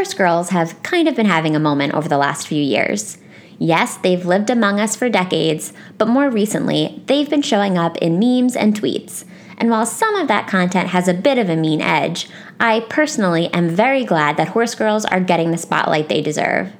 horse girls have kind of been having a moment over the last few years. Yes, they've lived among us for decades, but more recently, they've been showing up in memes and tweets. And while some of that content has a bit of a mean edge, I personally am very glad that horse girls are getting the spotlight they deserve.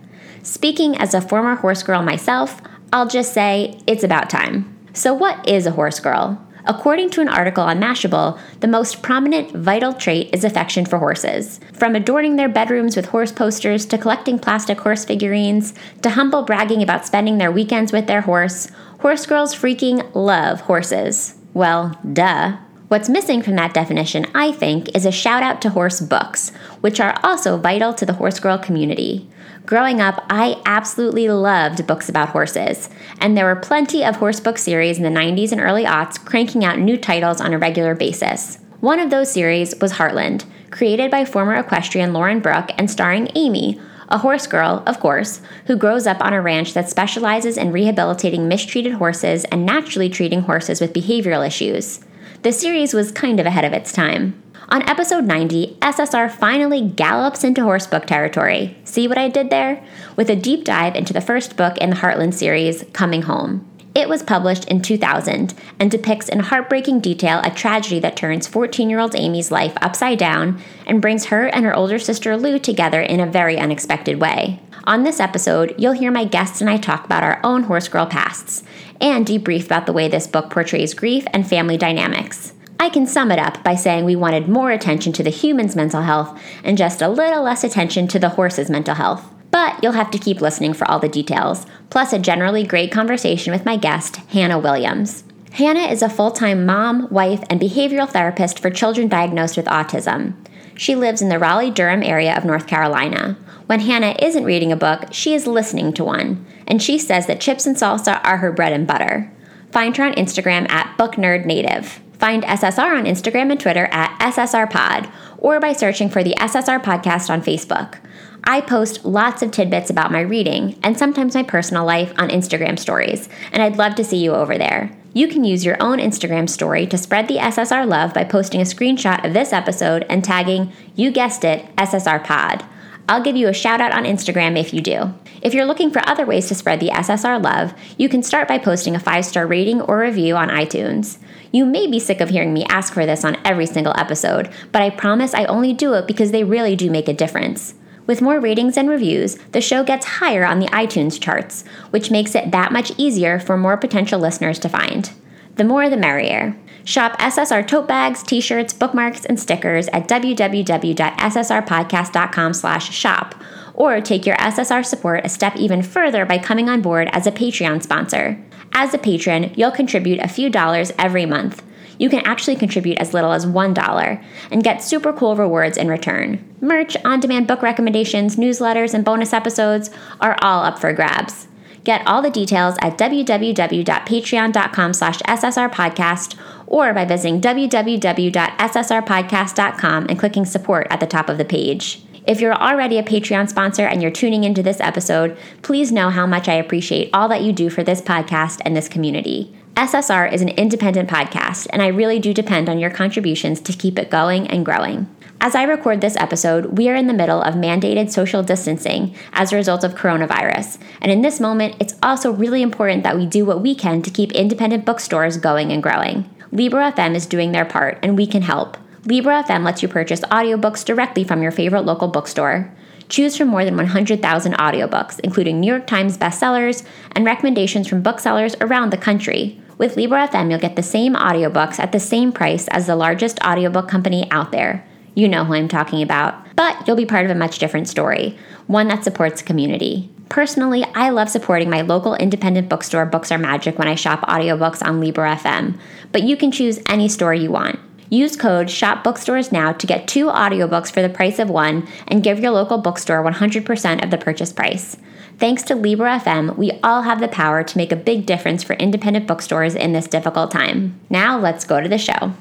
Speaking as a former horse girl myself, I'll just say it's about time. So, what is a horse girl? According to an article on Mashable, the most prominent vital trait is affection for horses. From adorning their bedrooms with horse posters to collecting plastic horse figurines to humble bragging about spending their weekends with their horse, horse girls freaking love horses. Well, duh. What's missing from that definition, I think, is a shout out to horse books, which are also vital to the horse girl community. Growing up, I absolutely loved books about horses, and there were plenty of horse book series in the 90s and early aughts cranking out new titles on a regular basis. One of those series was Heartland, created by former equestrian Lauren Brooke and starring Amy, a horse girl, of course, who grows up on a ranch that specializes in rehabilitating mistreated horses and naturally treating horses with behavioral issues. The series was kind of ahead of its time. On episode 90, SSR finally gallops into horsebook territory. See what I did there? With a deep dive into the first book in the Heartland series, Coming Home. It was published in 2000 and depicts in heartbreaking detail a tragedy that turns 14 year old Amy's life upside down and brings her and her older sister Lou together in a very unexpected way. On this episode, you'll hear my guests and I talk about our own horse girl pasts and debrief about the way this book portrays grief and family dynamics. I can sum it up by saying we wanted more attention to the human's mental health and just a little less attention to the horse's mental health. But you'll have to keep listening for all the details, plus a generally great conversation with my guest, Hannah Williams. Hannah is a full time mom, wife, and behavioral therapist for children diagnosed with autism. She lives in the Raleigh Durham area of North Carolina. When Hannah isn't reading a book, she is listening to one, and she says that chips and salsa are her bread and butter. Find her on Instagram at BookNerdNative. Find SSR on Instagram and Twitter at SSRPod or by searching for the SSR Podcast on Facebook. I post lots of tidbits about my reading and sometimes my personal life on Instagram stories, and I'd love to see you over there. You can use your own Instagram story to spread the SSR love by posting a screenshot of this episode and tagging, you guessed it, SSR Pod. I'll give you a shout out on Instagram if you do. If you're looking for other ways to spread the SSR love, you can start by posting a five star rating or review on iTunes. You may be sick of hearing me ask for this on every single episode, but I promise I only do it because they really do make a difference. With more ratings and reviews, the show gets higher on the iTunes charts, which makes it that much easier for more potential listeners to find. The more the merrier. Shop SSR tote bags, t-shirts, bookmarks, and stickers at www.ssrpodcast.com/shop or take your SSR support a step even further by coming on board as a Patreon sponsor. As a patron, you'll contribute a few dollars every month. You can actually contribute as little as $1 and get super cool rewards in return. Merch, on demand book recommendations, newsletters, and bonus episodes are all up for grabs. Get all the details at www.patreon.com slash ssrpodcast or by visiting www.ssrpodcast.com and clicking support at the top of the page. If you're already a Patreon sponsor and you're tuning into this episode, please know how much I appreciate all that you do for this podcast and this community. SSR is an independent podcast, and I really do depend on your contributions to keep it going and growing. As I record this episode, we are in the middle of mandated social distancing as a result of coronavirus. And in this moment, it's also really important that we do what we can to keep independent bookstores going and growing. Libro FM is doing their part, and we can help. Libro FM lets you purchase audiobooks directly from your favorite local bookstore. Choose from more than 100,000 audiobooks, including New York Times bestsellers and recommendations from booksellers around the country. With Libro FM, you'll get the same audiobooks at the same price as the largest audiobook company out there. You know who I'm talking about. But you'll be part of a much different story, one that supports community. Personally, I love supporting my local independent bookstore, Books Are Magic, when I shop audiobooks on Libro FM. But you can choose any store you want. Use code SHOP Bookstores now to get two audiobooks for the price of one and give your local bookstore 100% of the purchase price. Thanks to Libro FM, we all have the power to make a big difference for independent bookstores in this difficult time. Now, let's go to the show.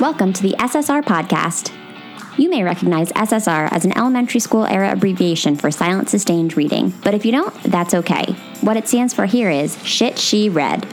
Welcome to the SSR Podcast. You may recognize SSR as an elementary school era abbreviation for silent sustained reading, but if you don't, that's okay. What it stands for here is Shit She Read.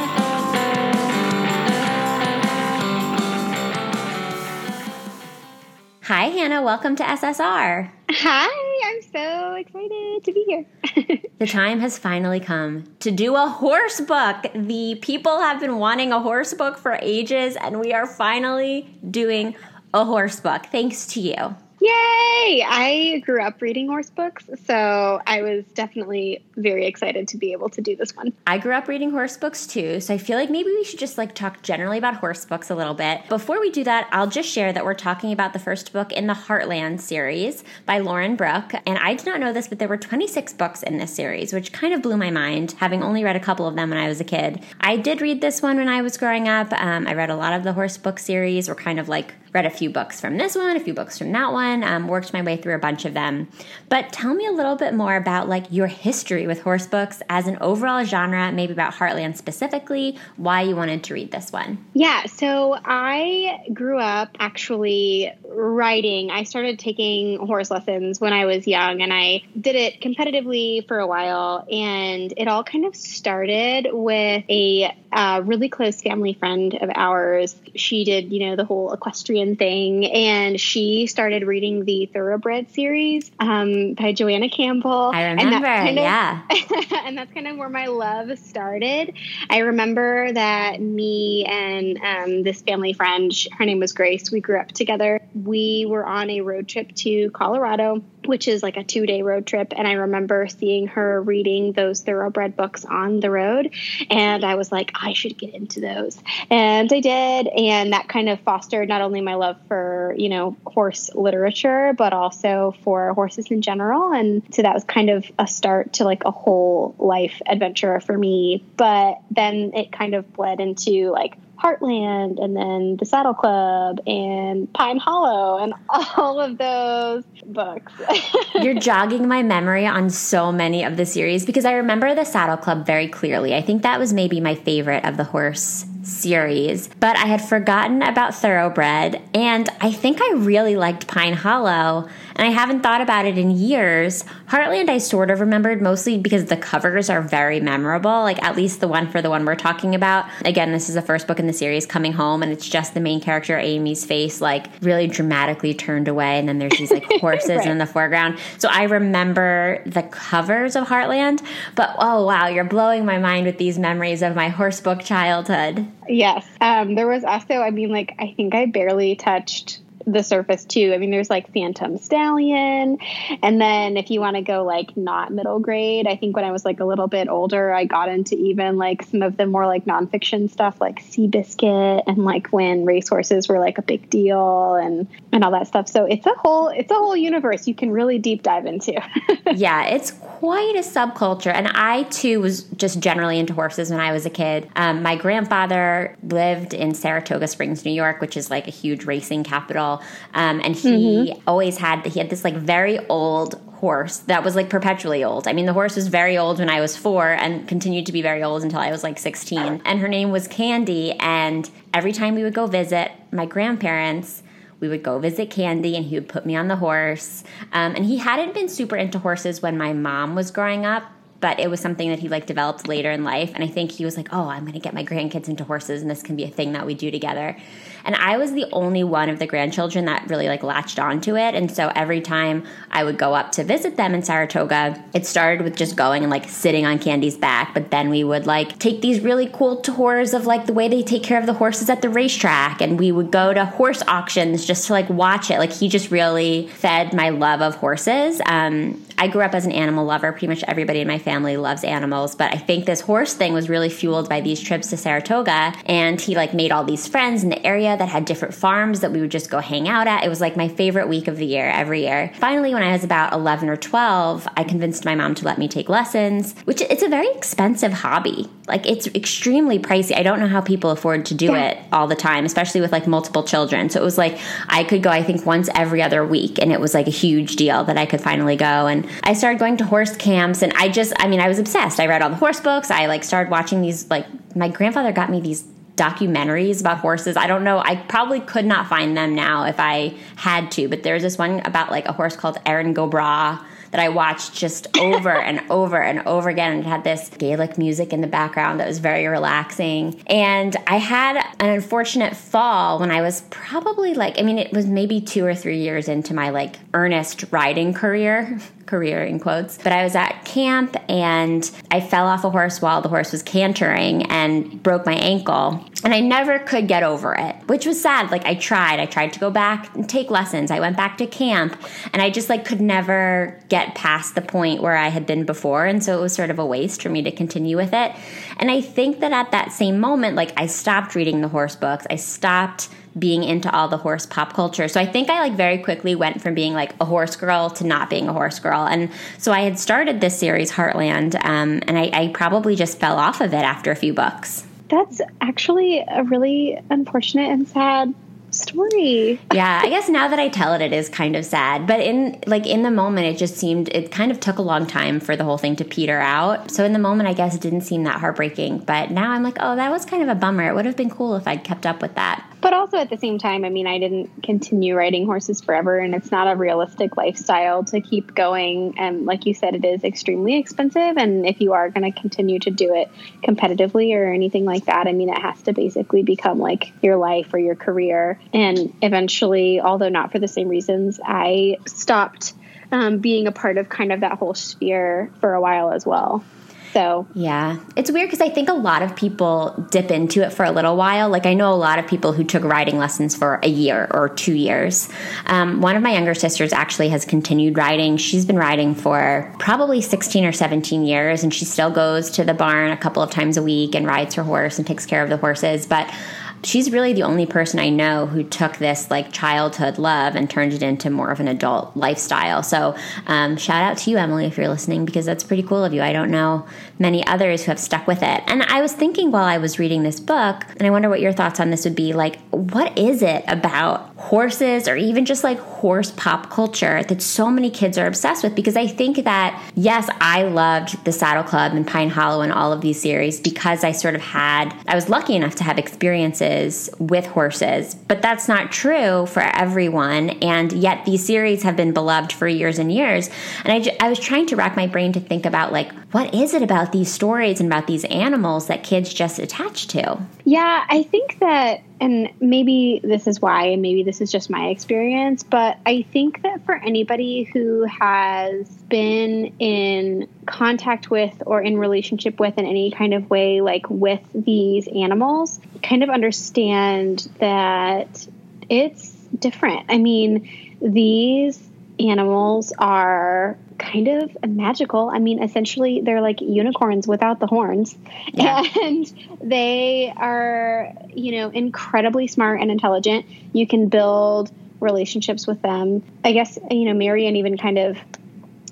Hi, Hannah. Welcome to SSR. Hi, I'm so excited to be here. the time has finally come to do a horse book. The people have been wanting a horse book for ages, and we are finally doing a horse book thanks to you. Yay! I grew up reading horse books, so I was definitely very excited to be able to do this one. I grew up reading horse books too, so I feel like maybe we should just like talk generally about horse books a little bit. Before we do that, I'll just share that we're talking about the first book in the Heartland series by Lauren Brooke, and I did not know this, but there were 26 books in this series, which kind of blew my mind, having only read a couple of them when I was a kid. I did read this one when I was growing up. Um, I read a lot of the horse book series, were kind of like read a few books from this one, a few books from that one, um, worked my way through a bunch of them. But tell me a little bit more about like your history with horse books as an overall genre, maybe about Heartland specifically, why you wanted to read this one. Yeah, so I grew up actually riding. I started taking horse lessons when I was young and I did it competitively for a while. And it all kind of started with a uh, really close family friend of ours. She did, you know, the whole equestrian thing, and she started reading the Thoroughbred series um, by Joanna Campbell. I remember, and of, yeah. and that's kind of where my love started. I remember that me and um, this family friend, her name was Grace, we grew up together. We were on a road trip to Colorado which is like a two day road trip. And I remember seeing her reading those thoroughbred books on the road. And I was like, I should get into those. And I did. And that kind of fostered not only my love for, you know, horse literature, but also for horses in general. And so that was kind of a start to like a whole life adventure for me. But then it kind of bled into like Heartland and then the Saddle Club and Pine Hollow and all of those books. You're jogging my memory on so many of the series because I remember the Saddle Club very clearly. I think that was maybe my favorite of the horse series, but I had forgotten about Thoroughbred, and I think I really liked Pine Hollow, and I haven't thought about it in years. Heartland, I sort of remembered mostly because the covers are very memorable, like at least the one for the one we're talking about. Again, this is the first book in the series, Coming Home, and it's just the main character, Amy's face, like really dramatically turned away, and then there's these like horses right. in the foreground. So I remember the covers of Heartland, but oh wow, you're blowing my mind with these memories of my horse book childhood. Yes. Um, there was also, I mean, like, I think I barely touched the surface too. I mean, there's like Phantom Stallion. And then if you want to go like not middle grade, I think when I was like a little bit older, I got into even like some of the more like nonfiction stuff like Seabiscuit and like when racehorses were like a big deal and and all that stuff. So it's a whole it's a whole universe you can really deep dive into. yeah, it's quite a subculture. And I too was just generally into horses when I was a kid. Um, my grandfather lived in Saratoga Springs, New York, which is like a huge racing capital um, and he mm-hmm. always had he had this like very old horse that was like perpetually old. I mean, the horse was very old when I was four and continued to be very old until I was like 16. And her name was Candy. And every time we would go visit my grandparents, we would go visit Candy and he would put me on the horse. Um, and he hadn't been super into horses when my mom was growing up but it was something that he like developed later in life and i think he was like oh i'm going to get my grandkids into horses and this can be a thing that we do together and I was the only one of the grandchildren that really like latched onto it. And so every time I would go up to visit them in Saratoga, it started with just going and like sitting on Candy's back. But then we would like take these really cool tours of like the way they take care of the horses at the racetrack. And we would go to horse auctions just to like watch it. Like he just really fed my love of horses. Um, I grew up as an animal lover. Pretty much everybody in my family loves animals, but I think this horse thing was really fueled by these trips to Saratoga. And he like made all these friends in the area that had different farms that we would just go hang out at. It was like my favorite week of the year every year. Finally, when I was about 11 or 12, I convinced my mom to let me take lessons, which it's a very expensive hobby. Like it's extremely pricey. I don't know how people afford to do yeah. it all the time, especially with like multiple children. So it was like I could go, I think, once every other week, and it was like a huge deal that I could finally go. And I started going to horse camps, and I just, I mean, I was obsessed. I read all the horse books. I like started watching these, like, my grandfather got me these documentaries about horses. I don't know. I probably could not find them now if I had to, but there's this one about like a horse called Erin go Bragh that I watched just over and over and over again. And it had this Gaelic music in the background that was very relaxing. And I had an unfortunate fall when I was probably like, I mean, it was maybe two or three years into my like earnest riding career career in quotes. But I was at camp and I fell off a horse while the horse was cantering and broke my ankle. And I never could get over it, which was sad. Like I tried. I tried to go back and take lessons. I went back to camp and I just like could never get past the point where I had been before. And so it was sort of a waste for me to continue with it. And I think that at that same moment, like I stopped reading the horse books. I stopped being into all the horse pop culture. So I think I like very quickly went from being like a horse girl to not being a horse girl. And so I had started this series, Heartland, um, and I, I probably just fell off of it after a few books. That's actually a really unfortunate and sad story. yeah, I guess now that I tell it, it is kind of sad. But in like in the moment, it just seemed it kind of took a long time for the whole thing to peter out. So in the moment, I guess it didn't seem that heartbreaking. But now I'm like, oh, that was kind of a bummer. It would have been cool if I'd kept up with that. But also at the same time, I mean, I didn't continue riding horses forever, and it's not a realistic lifestyle to keep going. And like you said, it is extremely expensive. And if you are going to continue to do it competitively or anything like that, I mean, it has to basically become like your life or your career. And eventually, although not for the same reasons, I stopped um, being a part of kind of that whole sphere for a while as well. So, yeah, it's weird because I think a lot of people dip into it for a little while. Like, I know a lot of people who took riding lessons for a year or two years. Um, one of my younger sisters actually has continued riding. She's been riding for probably 16 or 17 years, and she still goes to the barn a couple of times a week and rides her horse and takes care of the horses. But she's really the only person I know who took this like childhood love and turned it into more of an adult lifestyle. So, um, shout out to you, Emily, if you're listening, because that's pretty cool of you. I don't know many others who have stuck with it. And I was thinking while I was reading this book, and I wonder what your thoughts on this would be like, what is it about horses or even just like horse pop culture that so many kids are obsessed with? Because I think that, yes, I loved the Saddle Club and Pine Hollow and all of these series because I sort of had, I was lucky enough to have experiences with horses, but that's not true for everyone. And yet these series have been beloved for years and years. And I, I was trying to rack my brain to think about like, what is it about these stories and about these animals that kids just attach to? Yeah, I think that, and maybe this is why, and maybe this is just my experience, but I think that for anybody who has been in contact with or in relationship with in any kind of way, like with these animals, kind of understand that it's different. I mean, these animals are kind of magical. I mean, essentially, they're like unicorns without the horns. Yeah. And they are, you know, incredibly smart and intelligent. You can build relationships with them. I guess, you know, Marion even kind of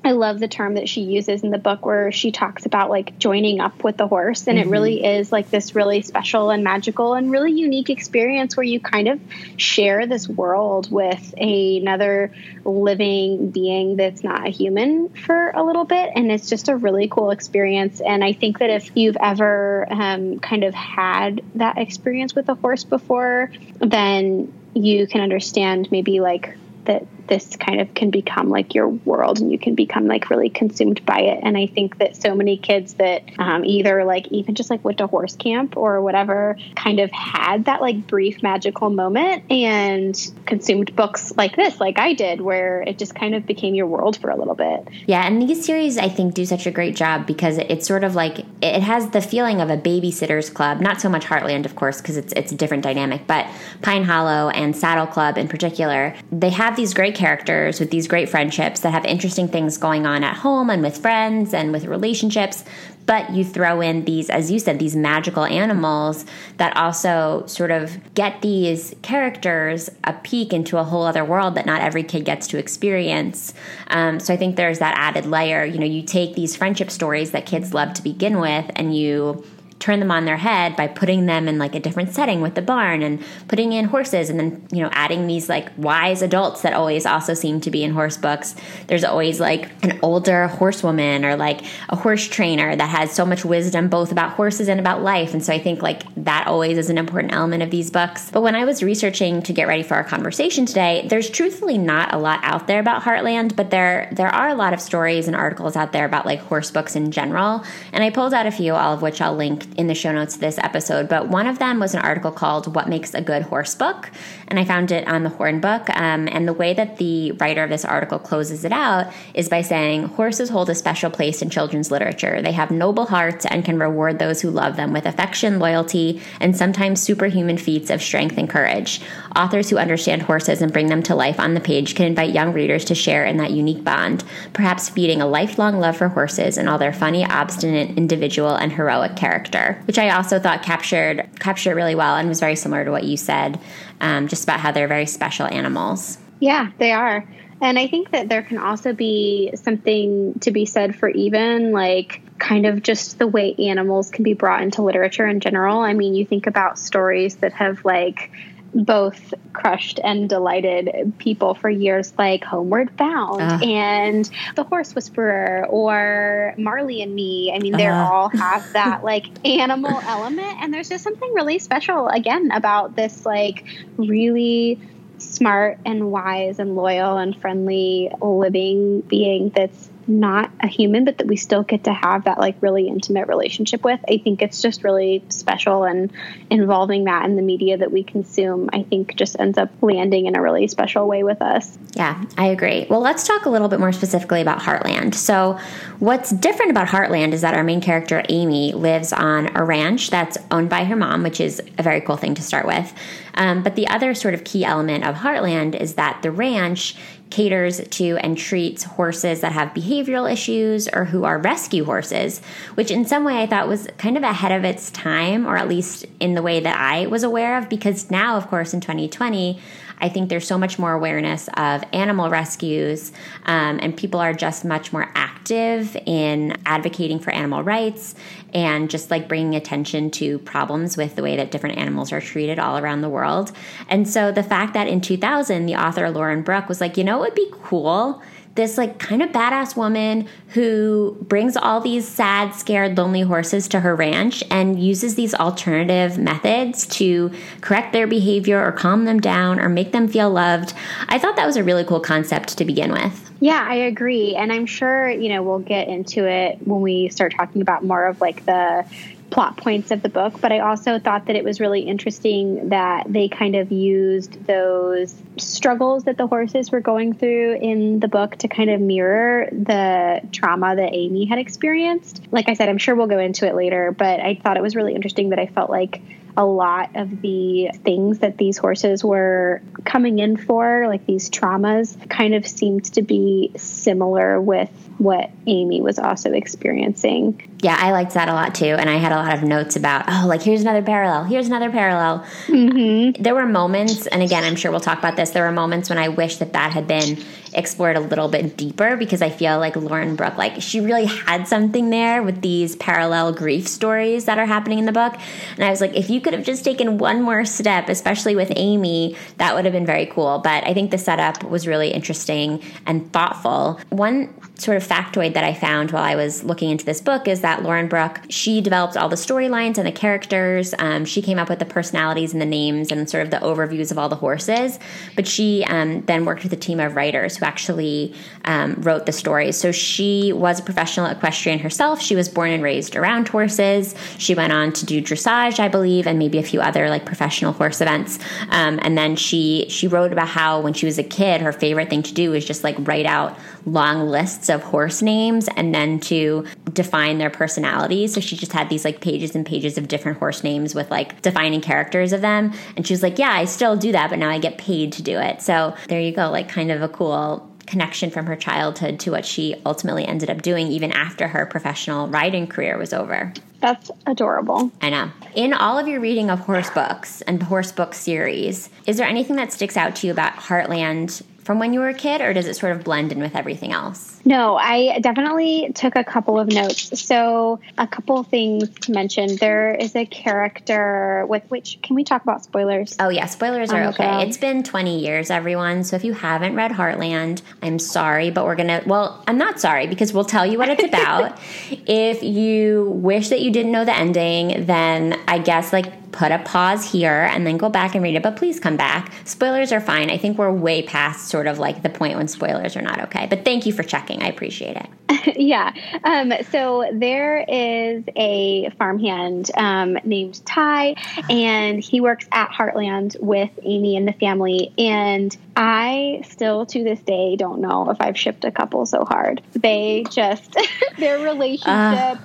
I love the term that she uses in the book where she talks about like joining up with the horse. And mm-hmm. it really is like this really special and magical and really unique experience where you kind of share this world with a, another living being that's not a human for a little bit. And it's just a really cool experience. And I think that if you've ever um, kind of had that experience with a horse before, then you can understand maybe like that this kind of can become like your world and you can become like really consumed by it. And I think that so many kids that um, either like even just like went to horse camp or whatever kind of had that like brief magical moment and consumed books like this, like I did, where it just kind of became your world for a little bit. Yeah. And these series, I think, do such a great job because it's sort of like it has the feeling of a babysitter's club, not so much Heartland, of course, because it's, it's a different dynamic, but Pine Hollow and Saddle Club in particular, they have these great characters with these great friendships that have interesting things going on at home and with friends and with relationships. But you throw in these, as you said, these magical animals that also sort of get these characters a peek into a whole other world that not every kid gets to experience. Um, so I think there's that added layer. You know, you take these friendship stories that kids love to begin with and you turn them on their head by putting them in like a different setting with the barn and putting in horses and then you know adding these like wise adults that always also seem to be in horse books. There's always like an older horsewoman or like a horse trainer that has so much wisdom both about horses and about life. And so i think like that always is an important element of these books. But when i was researching to get ready for our conversation today there's truthfully not a lot out there about heartland but there there are a lot of stories and articles out there about like horse books in general. And i pulled out a few all of which i'll link in the show notes of this episode, but one of them was an article called What Makes a Good Horse Book. And I found it on the Horn Book. Um, and the way that the writer of this article closes it out is by saying horses hold a special place in children's literature. They have noble hearts and can reward those who love them with affection, loyalty, and sometimes superhuman feats of strength and courage. Authors who understand horses and bring them to life on the page can invite young readers to share in that unique bond, perhaps feeding a lifelong love for horses and all their funny, obstinate, individual, and heroic character which I also thought captured captured really well and was very similar to what you said, um, just about how they're very special animals. Yeah, they are. And I think that there can also be something to be said for even like kind of just the way animals can be brought into literature in general. I mean, you think about stories that have like both crushed and delighted people for years, like Homeward Bound uh. and The Horse Whisperer or Marley and Me. I mean, they uh. all have that like animal element, and there's just something really special again about this like really smart and wise and loyal and friendly living being that's not a human, but that we still get to have that like really intimate relationship with. I think it's just really special and involving that in the media that we consume, I think just ends up landing in a really special way with us. Yeah, I agree. Well, let's talk a little bit more specifically about Heartland. So, what's different about Heartland is that our main character, Amy, lives on a ranch that's owned by her mom, which is a very cool thing to start with. Um, but the other sort of key element of Heartland is that the ranch caters to and treats horses that have behavioral issues or who are rescue horses, which in some way I thought was kind of ahead of its time, or at least in the way that I was aware of, because now, of course, in 2020, I think there's so much more awareness of animal rescues, um, and people are just much more active in advocating for animal rights and just like bringing attention to problems with the way that different animals are treated all around the world. And so the fact that in 2000, the author Lauren Brooke was like, you know, it would be cool this like kind of badass woman who brings all these sad, scared, lonely horses to her ranch and uses these alternative methods to correct their behavior or calm them down or make them feel loved. I thought that was a really cool concept to begin with. Yeah, I agree. And I'm sure, you know, we'll get into it when we start talking about more of like the plot points of the book, but I also thought that it was really interesting that they kind of used those struggles that the horses were going through in the book to kind of mirror the trauma that Amy had experienced. Like I said, I'm sure we'll go into it later, but I thought it was really interesting that I felt like a lot of the things that these horses were coming in for, like these traumas, kind of seemed to be similar with what Amy was also experiencing. Yeah, I liked that a lot too. And I had a lot of notes about, oh, like here's another parallel, here's another parallel. Mm-hmm. There were moments, and again, I'm sure we'll talk about this, there were moments when I wish that that had been explored a little bit deeper because I feel like Lauren Brooke, like she really had something there with these parallel grief stories that are happening in the book. And I was like, if you could have just taken one more step, especially with Amy, that would have been very cool. But I think the setup was really interesting and thoughtful. One sort of factoid that I found while I was looking into this book is that Lauren Brooke, she developed all the storylines and the characters. Um, she came up with the personalities and the names and sort of the overviews of all the horses. But she um, then worked with a team of writers who actually um, wrote the stories. So she was a professional equestrian herself. She was born and raised around horses. She went on to do dressage, I believe, and maybe a few other like professional horse events. Um, and then she she wrote about how when she was a kid, her favorite thing to do was just like write out long lists of horse names and then to define their personalities. So she just had these like pages and pages of different horse names with like defining characters of them. And she was like, Yeah, I still do that, but now I get paid to do it. So there you go, like kind of a cool connection from her childhood to what she ultimately ended up doing even after her professional riding career was over. That's adorable. I know. In all of your reading of horse books and horse book series, is there anything that sticks out to you about Heartland from when you were a kid, or does it sort of blend in with everything else? No, I definitely took a couple of notes. So, a couple things to mention. There is a character with which, can we talk about spoilers? Oh, yeah, spoilers are um, okay. It's been 20 years, everyone. So, if you haven't read Heartland, I'm sorry, but we're going to, well, I'm not sorry because we'll tell you what it's about. if you wish that you didn't know the ending, then I guess like put a pause here and then go back and read it, but please come back. Spoilers are fine. I think we're way past sort of like the point when spoilers are not okay. But thank you for checking. I appreciate it. yeah. Um, so there is a farmhand um, named Ty, and he works at Heartland with Amy and the family. And I still to this day don't know if I've shipped a couple so hard. They just, their relationship. Uh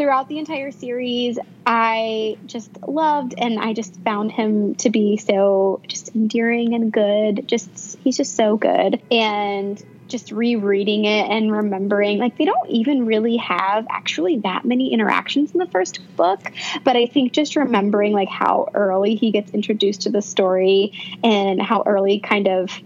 throughout the entire series, I just loved and I just found him to be so just endearing and good. Just he's just so good. And just rereading it and remembering like they don't even really have actually that many interactions in the first book but i think just remembering like how early he gets introduced to the story and how early kind of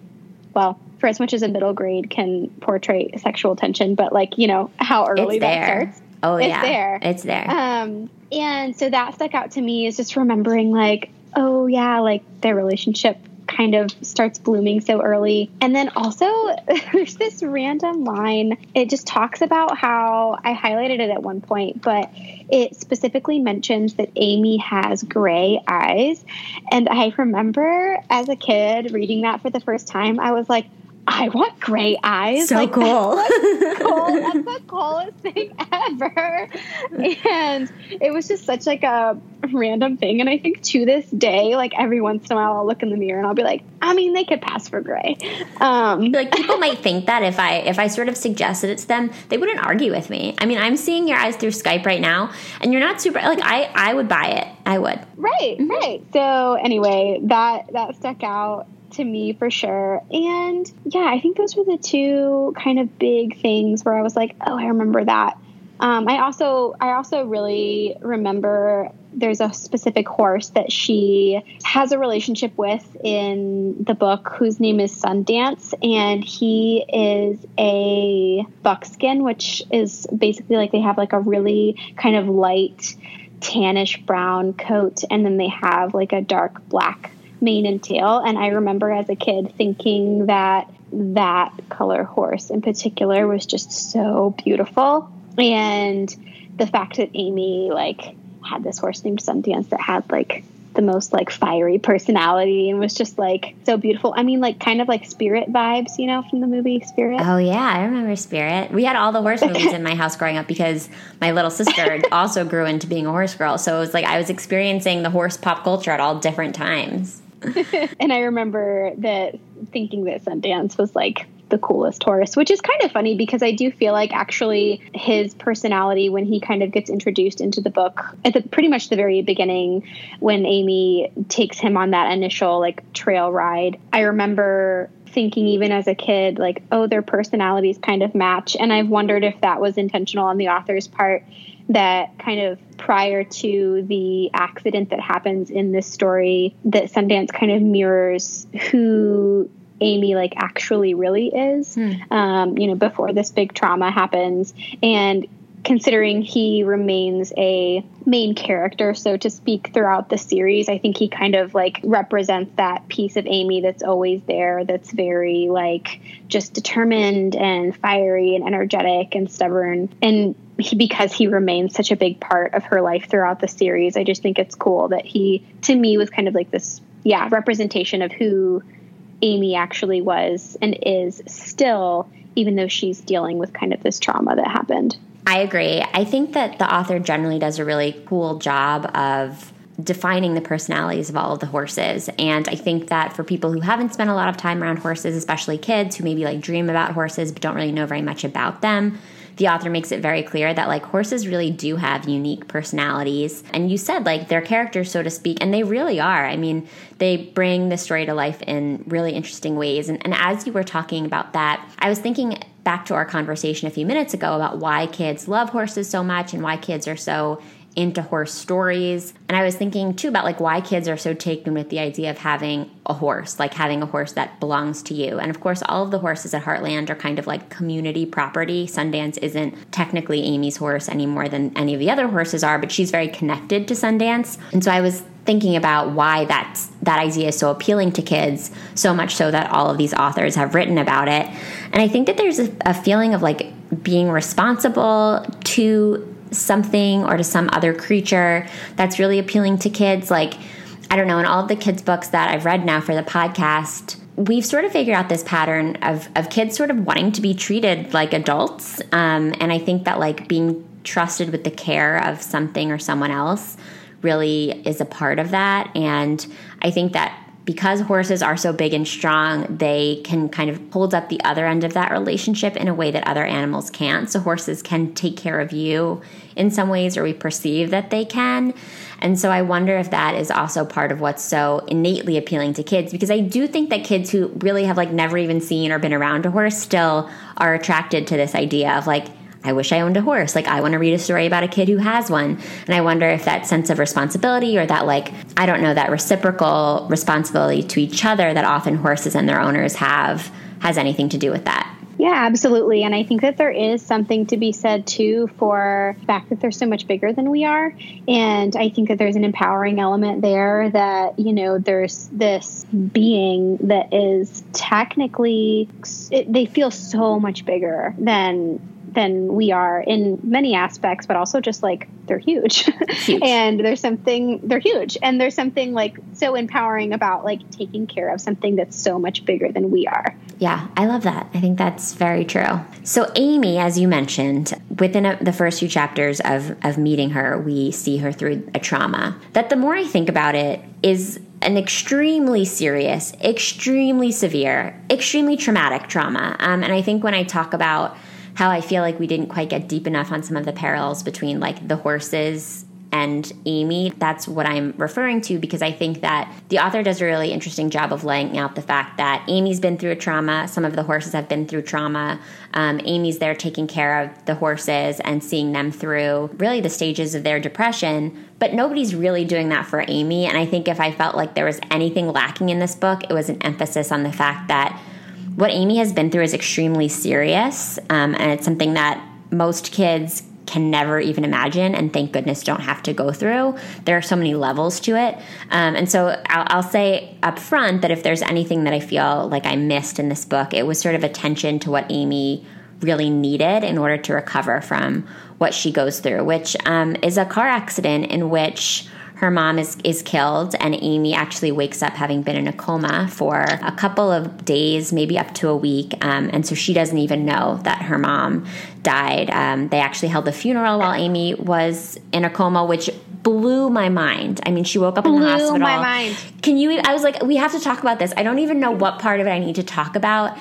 well for as much as a middle grade can portray sexual tension but like you know how early that starts Oh it's yeah, there. It's there. Um, and so that stuck out to me is just remembering like, oh yeah, like their relationship kind of starts blooming so early. And then also there's this random line. It just talks about how I highlighted it at one point, but it specifically mentions that Amy has gray eyes. And I remember as a kid reading that for the first time, I was like, I want gray eyes. So like, cool. That's, cool. that's the coolest thing ever. And it was just such like a random thing. And I think to this day, like every once in a while I'll look in the mirror and I'll be like, I mean, they could pass for gray. Um, like people might think that if I if I sort of suggested it to them, they wouldn't argue with me. I mean, I'm seeing your eyes through Skype right now and you're not super like I I would buy it. I would. Right, mm-hmm. right. So anyway, that that stuck out to me for sure. And yeah, I think those were the two kind of big things where I was like, oh, I remember that. Um, I also I also really remember there's a specific horse that she has a relationship with in the book whose name is Sundance and he is a buckskin which is basically like they have like a really kind of light tannish brown coat and then they have like a dark black mane and tail. And I remember as a kid thinking that that color horse in particular was just so beautiful. And the fact that Amy like had this horse named Sundance that had like the most like fiery personality and was just like so beautiful. I mean, like kind of like Spirit vibes, you know, from the movie Spirit. Oh yeah, I remember Spirit. We had all the horse movies in my house growing up because my little sister also grew into being a horse girl. So it was like I was experiencing the horse pop culture at all different times. and I remember that thinking that Sundance was like the coolest horse, which is kind of funny because I do feel like actually his personality when he kind of gets introduced into the book at the pretty much the very beginning when Amy takes him on that initial like trail ride. I remember thinking even as a kid like oh their personalities kind of match and I've wondered if that was intentional on the author's part that kind of prior to the accident that happens in this story that Sundance kind of mirrors who Amy like actually really is hmm. um, you know before this big trauma happens and considering he remains a main character so to speak throughout the series i think he kind of like represents that piece of amy that's always there that's very like just determined and fiery and energetic and stubborn and he, because he remains such a big part of her life throughout the series, I just think it's cool that he, to me, was kind of like this, yeah, representation of who Amy actually was and is still, even though she's dealing with kind of this trauma that happened. I agree. I think that the author generally does a really cool job of defining the personalities of all of the horses. And I think that for people who haven't spent a lot of time around horses, especially kids who maybe like dream about horses but don't really know very much about them, the author makes it very clear that like horses really do have unique personalities. And you said like they're characters, so to speak, and they really are. I mean, they bring the story to life in really interesting ways. And, and as you were talking about that, I was thinking back to our conversation a few minutes ago about why kids love horses so much and why kids are so into horse stories. And I was thinking too about like why kids are so taken with the idea of having a horse, like having a horse that belongs to you. And of course, all of the horses at Heartland are kind of like community property. Sundance isn't technically Amy's horse any more than any of the other horses are, but she's very connected to Sundance. And so I was thinking about why that's that idea is so appealing to kids so much so that all of these authors have written about it and i think that there's a, a feeling of like being responsible to something or to some other creature that's really appealing to kids. Like, I don't know, in all of the kids' books that I've read now for the podcast, we've sort of figured out this pattern of, of kids sort of wanting to be treated like adults. Um, and I think that, like, being trusted with the care of something or someone else really is a part of that. And I think that because horses are so big and strong, they can kind of hold up the other end of that relationship in a way that other animals can't. So horses can take care of you in some ways, or we perceive that they can. And so I wonder if that is also part of what's so innately appealing to kids because I do think that kids who really have like never even seen or been around a horse still are attracted to this idea of like I wish I owned a horse. Like, I want to read a story about a kid who has one. And I wonder if that sense of responsibility or that, like, I don't know, that reciprocal responsibility to each other that often horses and their owners have has anything to do with that. Yeah, absolutely. And I think that there is something to be said too for the fact that they're so much bigger than we are. And I think that there's an empowering element there that, you know, there's this being that is technically, it, they feel so much bigger than than we are in many aspects, but also just like they're huge. huge. and there's something, they're huge. And there's something like so empowering about like taking care of something that's so much bigger than we are. Yeah, I love that. I think that's very true. So, Amy, as you mentioned, within a, the first few chapters of, of meeting her, we see her through a trauma that the more I think about it is an extremely serious, extremely severe, extremely traumatic trauma. Um, and I think when I talk about how I feel like we didn't quite get deep enough on some of the parallels between like the horses and Amy. That's what I'm referring to because I think that the author does a really interesting job of laying out the fact that Amy's been through a trauma. Some of the horses have been through trauma. Um, Amy's there taking care of the horses and seeing them through really the stages of their depression. But nobody's really doing that for Amy. And I think if I felt like there was anything lacking in this book, it was an emphasis on the fact that what Amy has been through is extremely serious, um, and it's something that most kids can never even imagine and thank goodness don't have to go through. There are so many levels to it. Um, and so I'll, I'll, say up front that if there's anything that i feel like i missed in this book it was sort of attention to what amy really needed in order to recover from what she goes through which um, is a car accident in which her mom is, is killed, and Amy actually wakes up having been in a coma for a couple of days, maybe up to a week. Um, and so she doesn't even know that her mom died. Um, they actually held the funeral while Amy was in a coma, which blew my mind. I mean, she woke up blew in the hospital. my mind. Can you? I was like, we have to talk about this. I don't even know what part of it I need to talk about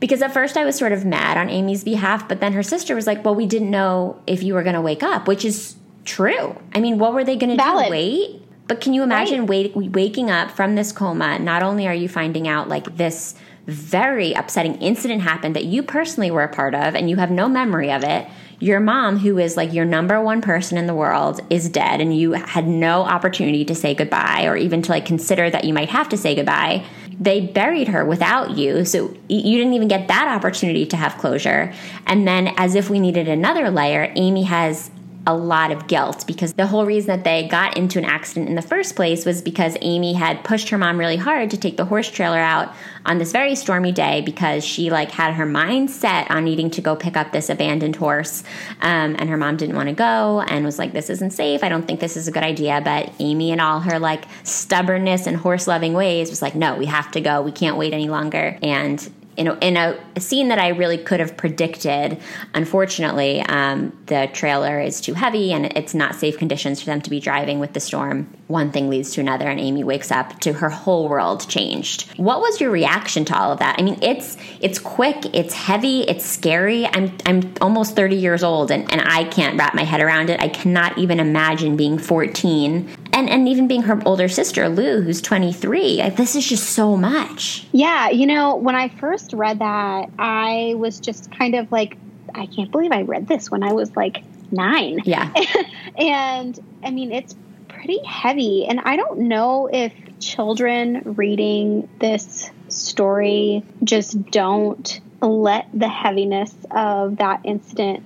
because at first I was sort of mad on Amy's behalf, but then her sister was like, "Well, we didn't know if you were going to wake up," which is true. I mean, what were they going to do? Wait? But can you imagine right. wait, waking up from this coma? Not only are you finding out like this very upsetting incident happened that you personally were a part of and you have no memory of it. Your mom, who is like your number one person in the world, is dead and you had no opportunity to say goodbye or even to like consider that you might have to say goodbye. They buried her without you, so you didn't even get that opportunity to have closure. And then, as if we needed another layer, Amy has a lot of guilt because the whole reason that they got into an accident in the first place was because Amy had pushed her mom really hard to take the horse trailer out on this very stormy day because she like had her mind set on needing to go pick up this abandoned horse um, and her mom didn't want to go and was like this isn't safe. I don't think this is a good idea. But amy and all her like stubbornness and horse loving ways was like no we have to go. We can't wait any longer. And in a, in a, scene that I really could have predicted. Unfortunately, um, the trailer is too heavy and it's not safe conditions for them to be driving with the storm. One thing leads to another, and Amy wakes up to her whole world changed. What was your reaction to all of that? I mean, it's it's quick, it's heavy, it's scary. I'm I'm almost 30 years old, and, and I can't wrap my head around it. I cannot even imagine being 14 and and even being her older sister Lou, who's 23. Like, this is just so much. Yeah, you know, when I first read that, I was just kind of like, I can't believe I read this when I was like nine. Yeah, and I mean, it's pretty heavy, and I don't know if children reading this story just don't let the heaviness of that incident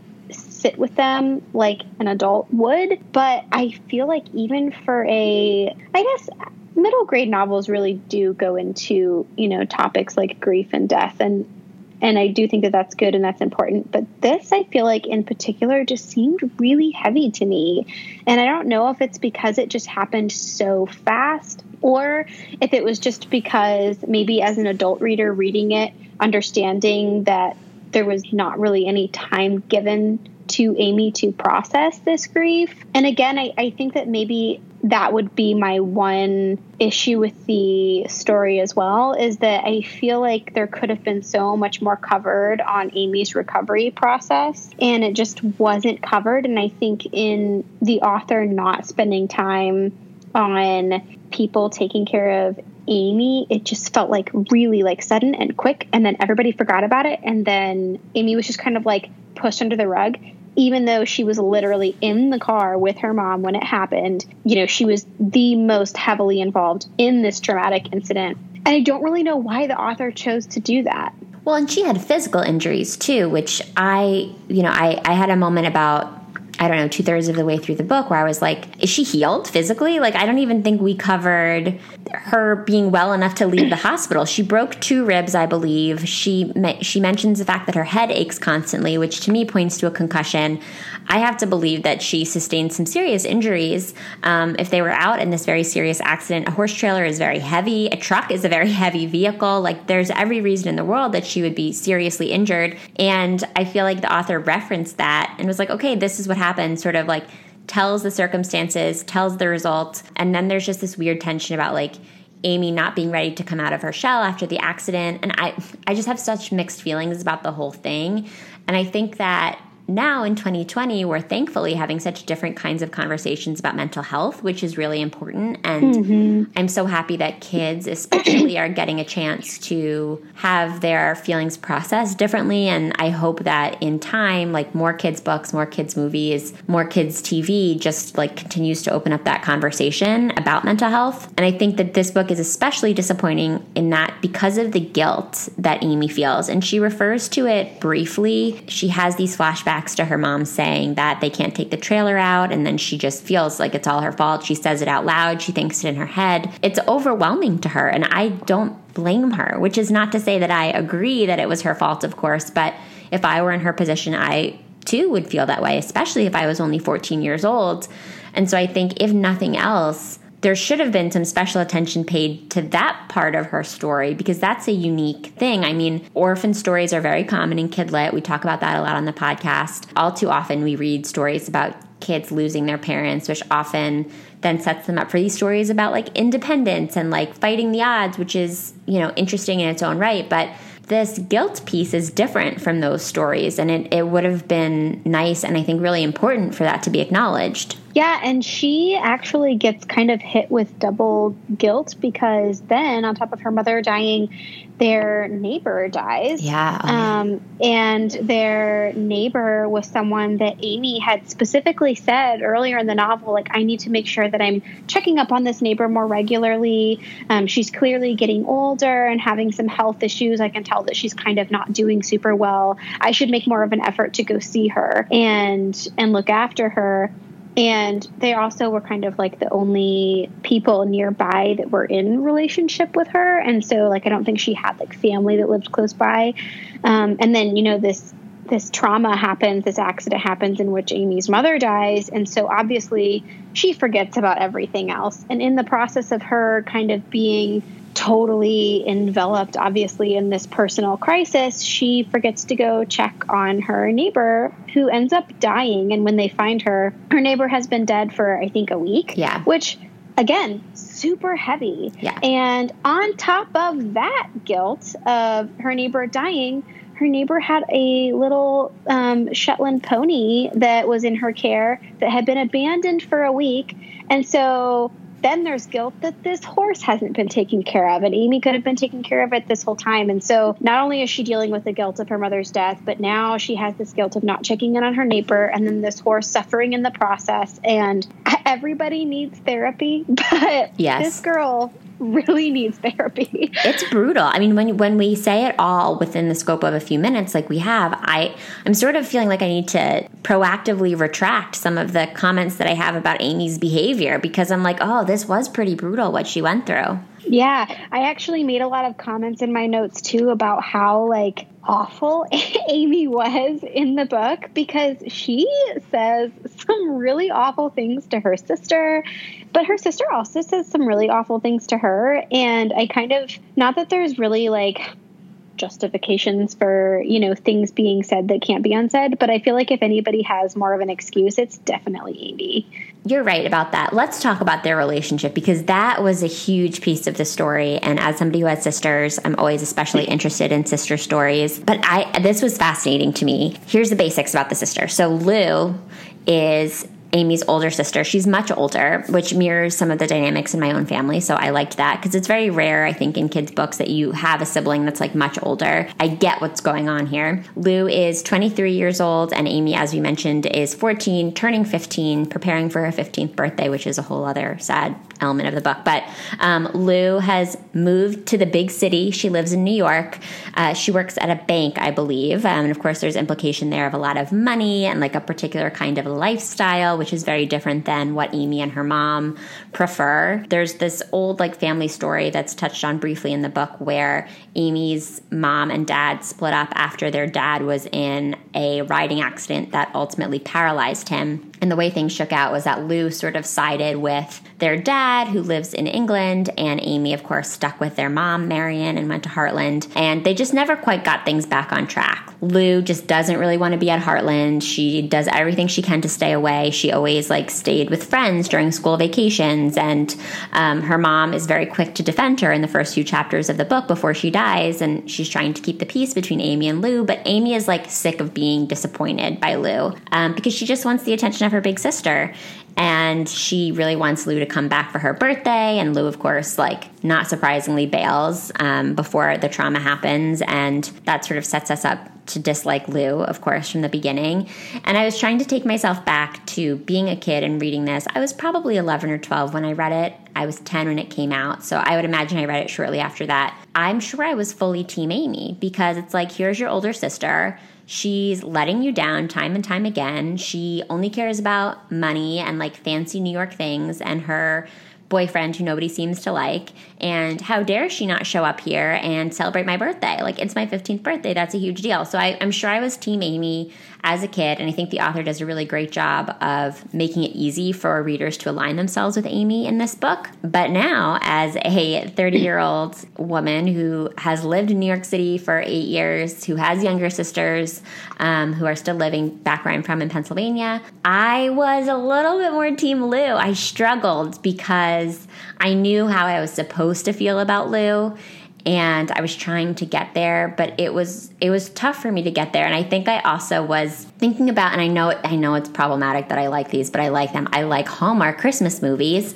sit with them like an adult would. But I feel like even for a, I guess, middle grade novels really do go into, you know, topics like grief and death and and I do think that that's good and that's important. But this, I feel like in particular, just seemed really heavy to me. And I don't know if it's because it just happened so fast or if it was just because maybe as an adult reader reading it, understanding that there was not really any time given to Amy to process this grief. And again, I, I think that maybe that would be my one issue with the story as well is that I feel like there could have been so much more covered on Amy's recovery process and it just wasn't covered. And I think in the author not spending time on people taking care of Amy, it just felt like really like sudden and quick and then everybody forgot about it and then Amy was just kind of like pushed under the rug even though she was literally in the car with her mom when it happened, you know, she was the most heavily involved in this traumatic incident. And I don't really know why the author chose to do that. Well, and she had physical injuries too, which I, you know, I, I had a moment about I don't know, two thirds of the way through the book where I was like, is she healed physically? Like, I don't even think we covered her being well enough to leave the hospital. She broke two ribs, I believe. She she mentions the fact that her head aches constantly, which to me points to a concussion. I have to believe that she sustained some serious injuries. Um, if they were out in this very serious accident, a horse trailer is very heavy. A truck is a very heavy vehicle. Like, there's every reason in the world that she would be seriously injured. And I feel like the author referenced that and was like, okay, this is what happened. And sort of like tells the circumstances, tells the result, and then there's just this weird tension about like Amy not being ready to come out of her shell after the accident. And I I just have such mixed feelings about the whole thing. And I think that now in 2020, we're thankfully having such different kinds of conversations about mental health, which is really important. And mm-hmm. I'm so happy that kids, especially, are getting a chance to have their feelings processed differently. And I hope that in time, like more kids' books, more kids' movies, more kids' TV just like continues to open up that conversation about mental health. And I think that this book is especially disappointing in that because of the guilt that Amy feels. And she refers to it briefly. She has these flashbacks flashbacks to her mom saying that they can't take the trailer out, and then she just feels like it's all her fault. She says it out loud, she thinks it in her head. It's overwhelming to her, and I don't blame her, which is not to say that I agree that it was her fault, of course, but if I were in her position, I too would feel that way, especially if I was only 14 years old. And so I think, if nothing else, there should have been some special attention paid to that part of her story because that's a unique thing. I mean, orphan stories are very common in kidlit. We talk about that a lot on the podcast. All too often, we read stories about kids losing their parents, which often then sets them up for these stories about like independence and like fighting the odds, which is, you know, interesting in its own right. But this guilt piece is different from those stories, and it, it would have been nice and I think really important for that to be acknowledged. Yeah, and she actually gets kind of hit with double guilt because then, on top of her mother dying, their neighbor dies. Yeah. Oh, um, and their neighbor was someone that Amy had specifically said earlier in the novel, like, I need to make sure that I'm checking up on this neighbor more regularly. Um, she's clearly getting older and having some health issues. I can tell that she's kind of not doing super well. I should make more of an effort to go see her and and look after her and they also were kind of like the only people nearby that were in relationship with her. And so like i don't think she had like family that lived close by. Um, and then you know this this trauma happens this accident happens in which amy's mother dies. And so obviously she forgets about everything else. And in the process of her kind of being totally enveloped, obviously, in this personal crisis, she forgets to go check on her neighbor who ends up dying. And when they find her, her neighbor has been dead for, I think, a week. Yeah. Which, again, super heavy. Yeah. And on top of that guilt of her neighbor dying, her neighbor had a little um, Shetland pony that was in her care that had been abandoned for a week. And so then there's guilt that this horse hasn't been taken care of, and Amy could have been taking care of it this whole time. And so not only is she dealing with the guilt of her mother's death, but now she has this guilt of not checking in on her neighbor, and then this horse suffering in the process. And everybody needs therapy, but yes. this girl really needs therapy. It's brutal. I mean, when when we say it all within the scope of a few minutes, like we have, I I'm sort of feeling like I need to proactively retract some of the comments that I have about Amy's behavior because I'm like, oh, this was pretty brutal what she went through. Yeah, I actually made a lot of comments in my notes too about how like awful Amy was in the book because she says some really awful things to her sister, but her sister also says some really awful things to her. And I kind of, not that there's really like justifications for, you know, things being said that can't be unsaid, but I feel like if anybody has more of an excuse, it's definitely Amy. You're right about that. Let's talk about their relationship because that was a huge piece of the story. And as somebody who has sisters, I'm always especially interested in sister stories. But I this was fascinating to me. Here's the basics about the sister. So Lou is Amy's older sister. She's much older, which mirrors some of the dynamics in my own family. So I liked that because it's very rare, I think, in kids' books that you have a sibling that's like much older. I get what's going on here. Lou is 23 years old, and Amy, as we mentioned, is 14, turning 15, preparing for her 15th birthday, which is a whole other sad element of the book. But um, Lou has moved to the big city. She lives in New York. Uh, she works at a bank, I believe. Um, and of course, there's implication there of a lot of money and like a particular kind of lifestyle, which is very different than what Amy and her mom prefer. There's this old like family story that's touched on briefly in the book where Amy's mom and dad split up after their dad was in a riding accident that ultimately paralyzed him. And the way things shook out was that Lou sort of sided with their dad, who lives in England, and Amy, of course, stuck with their mom, Marion, and went to Heartland. And they just never quite got things back on track. Lou just doesn't really want to be at Heartland. She does everything she can to stay away. She always like stayed with friends during school vacations, and um, her mom is very quick to defend her in the first few chapters of the book before she dies. And she's trying to keep the peace between Amy and Lou, but Amy is like sick of being disappointed by Lou um, because she just wants the attention of her big sister and she really wants Lou to come back for her birthday. And Lou, of course, like not surprisingly, bails um, before the trauma happens, and that sort of sets us up to dislike Lou, of course, from the beginning. And I was trying to take myself back to being a kid and reading this. I was probably 11 or 12 when I read it. I was 10 when it came out, so I would imagine I read it shortly after that. I'm sure I was fully Team Amy because it's like, here's your older sister She's letting you down time and time again. She only cares about money and like fancy New York things and her boyfriend who nobody seems to like. And how dare she not show up here and celebrate my birthday? Like, it's my 15th birthday. That's a huge deal. So I, am sure I was Team Amy as a kid. And I think the author does a really great job of making it easy for readers to align themselves with Amy in this book. But now, as a 30 year old woman who has lived in New York City for eight years, who has younger sisters um, who are still living back where I'm from in Pennsylvania, I was a little bit more Team Lou. I struggled because I knew how I was supposed to feel about Lou and I was trying to get there, but it was it was tough for me to get there. And I think I also was thinking about, and I know I know it's problematic that I like these, but I like them. I like Hallmark Christmas movies,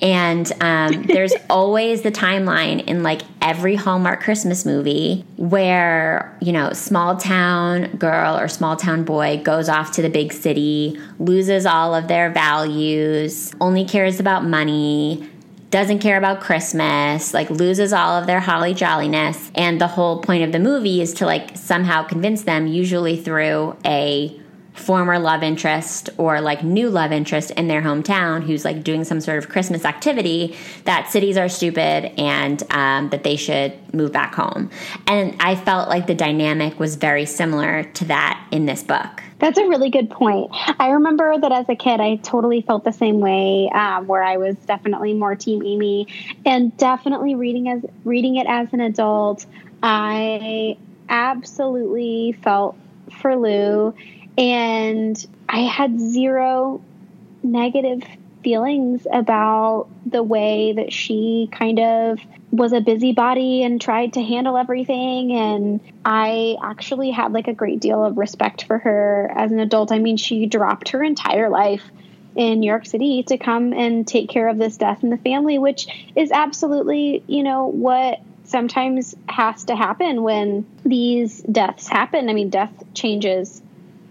and um, there's always the timeline in like every Hallmark Christmas movie where you know small town girl or small town boy goes off to the big city, loses all of their values, only cares about money doesn't care about Christmas, like loses all of their holly jolliness. And the whole point of the movie is to like somehow convince them, usually through a former love interest or like new love interest in their hometown who's like doing some sort of Christmas activity that cities are stupid and um, that they should move back home. And I felt like the dynamic was very similar to that in this book. That's a really good point. I remember that as a kid, I totally felt the same way, um, where I was definitely more Team Amy, and definitely reading as reading it as an adult, I absolutely felt for Lou and I had zero negative feelings about the way that she kind of was a busybody and tried to handle everything. And I actually had like a great deal of respect for her as an adult. I mean, she dropped her entire life in New York City to come and take care of this death in the family, which is absolutely, you know, what sometimes has to happen when these deaths happen. I mean, death changes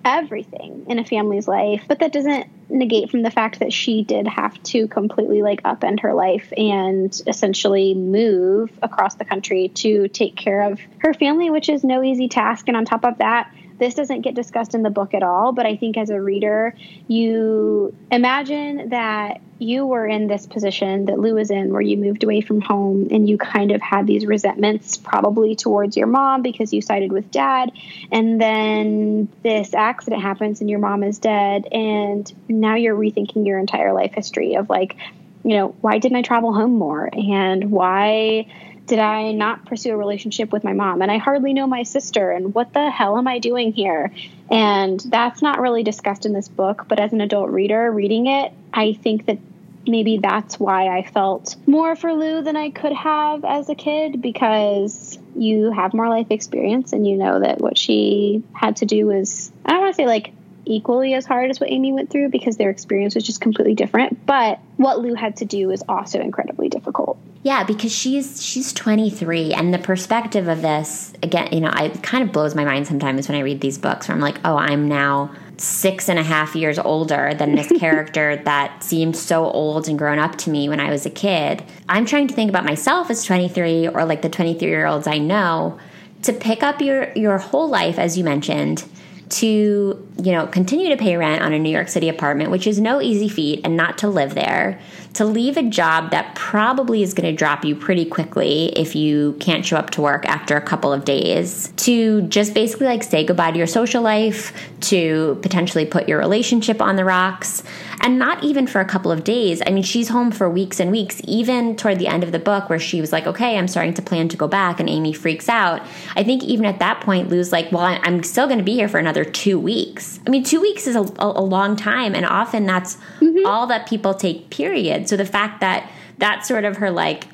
everything in a family's life, but that doesn't negate from the fact that she did have to completely like upend her life and essentially move across the country to take care of her family, which is no easy task. And on top of that, this doesn't get discussed in the book at all, but I think as a reader, you imagine that you were in this position that Lou was in, where you moved away from home and you kind of had these resentments probably towards your mom because you sided with dad. And then this accident happens and your mom is dead. And now you're rethinking your entire life history of like, you know, why didn't I travel home more? And why did I not pursue a relationship with my mom? And I hardly know my sister. And what the hell am I doing here? And that's not really discussed in this book. But as an adult reader reading it, I think that maybe that's why I felt more for Lou than I could have as a kid because you have more life experience and you know that what she had to do was, I don't want to say like equally as hard as what Amy went through because their experience was just completely different. But what Lou had to do is also incredibly difficult. Yeah, because she's she's 23 and the perspective of this again, you know, I, it kind of blows my mind sometimes when I read these books where I'm like, oh, I'm now six and a half years older than this character that seemed so old and grown up to me when I was a kid. I'm trying to think about myself as 23 or like the 23 year olds I know to pick up your your whole life as you mentioned to, you know, continue to pay rent on a New York City apartment, which is no easy feat, and not to live there, to leave a job that probably is going to drop you pretty quickly if you can't show up to work after a couple of days, to just basically like say goodbye to your social life, to potentially put your relationship on the rocks, and not even for a couple of days. I mean, she's home for weeks and weeks, even toward the end of the book where she was like, okay, I'm starting to plan to go back, and Amy freaks out. I think even at that point, Lou's like, well, I'm still going to be here for another two weeks. I mean, two weeks is a, a long time, and often that's mm-hmm. all that people take, period. So the fact that that's sort of her, like,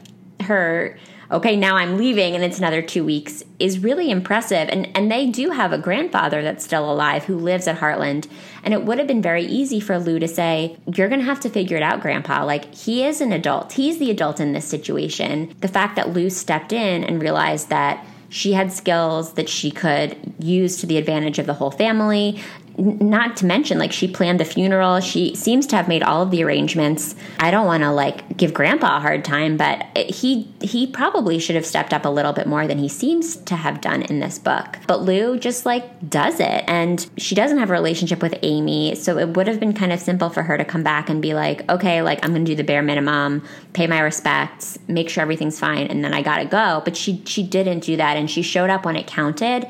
her okay, now I'm leaving and it's another two weeks is really impressive. And, and they do have a grandfather that's still alive who lives at Heartland. And it would have been very easy for Lou to say, You're going to have to figure it out, Grandpa. Like, he is an adult, he's the adult in this situation. The fact that Lou stepped in and realized that she had skills that she could use to the advantage of the whole family not to mention like she planned the funeral. She seems to have made all of the arrangements. I don't want to like give grandpa a hard time but uh, he he probably should have stepped up a little bit more than he seems to have done in this book. But lou just like does it and she doesn't have a relationship with amy so it would have been kind of simple for her to come back and be like okay like i'm gonna do the bare minimum pay my respects make sure everything's fine and then i gotta go. But she she didn't do that and she showed up when it counted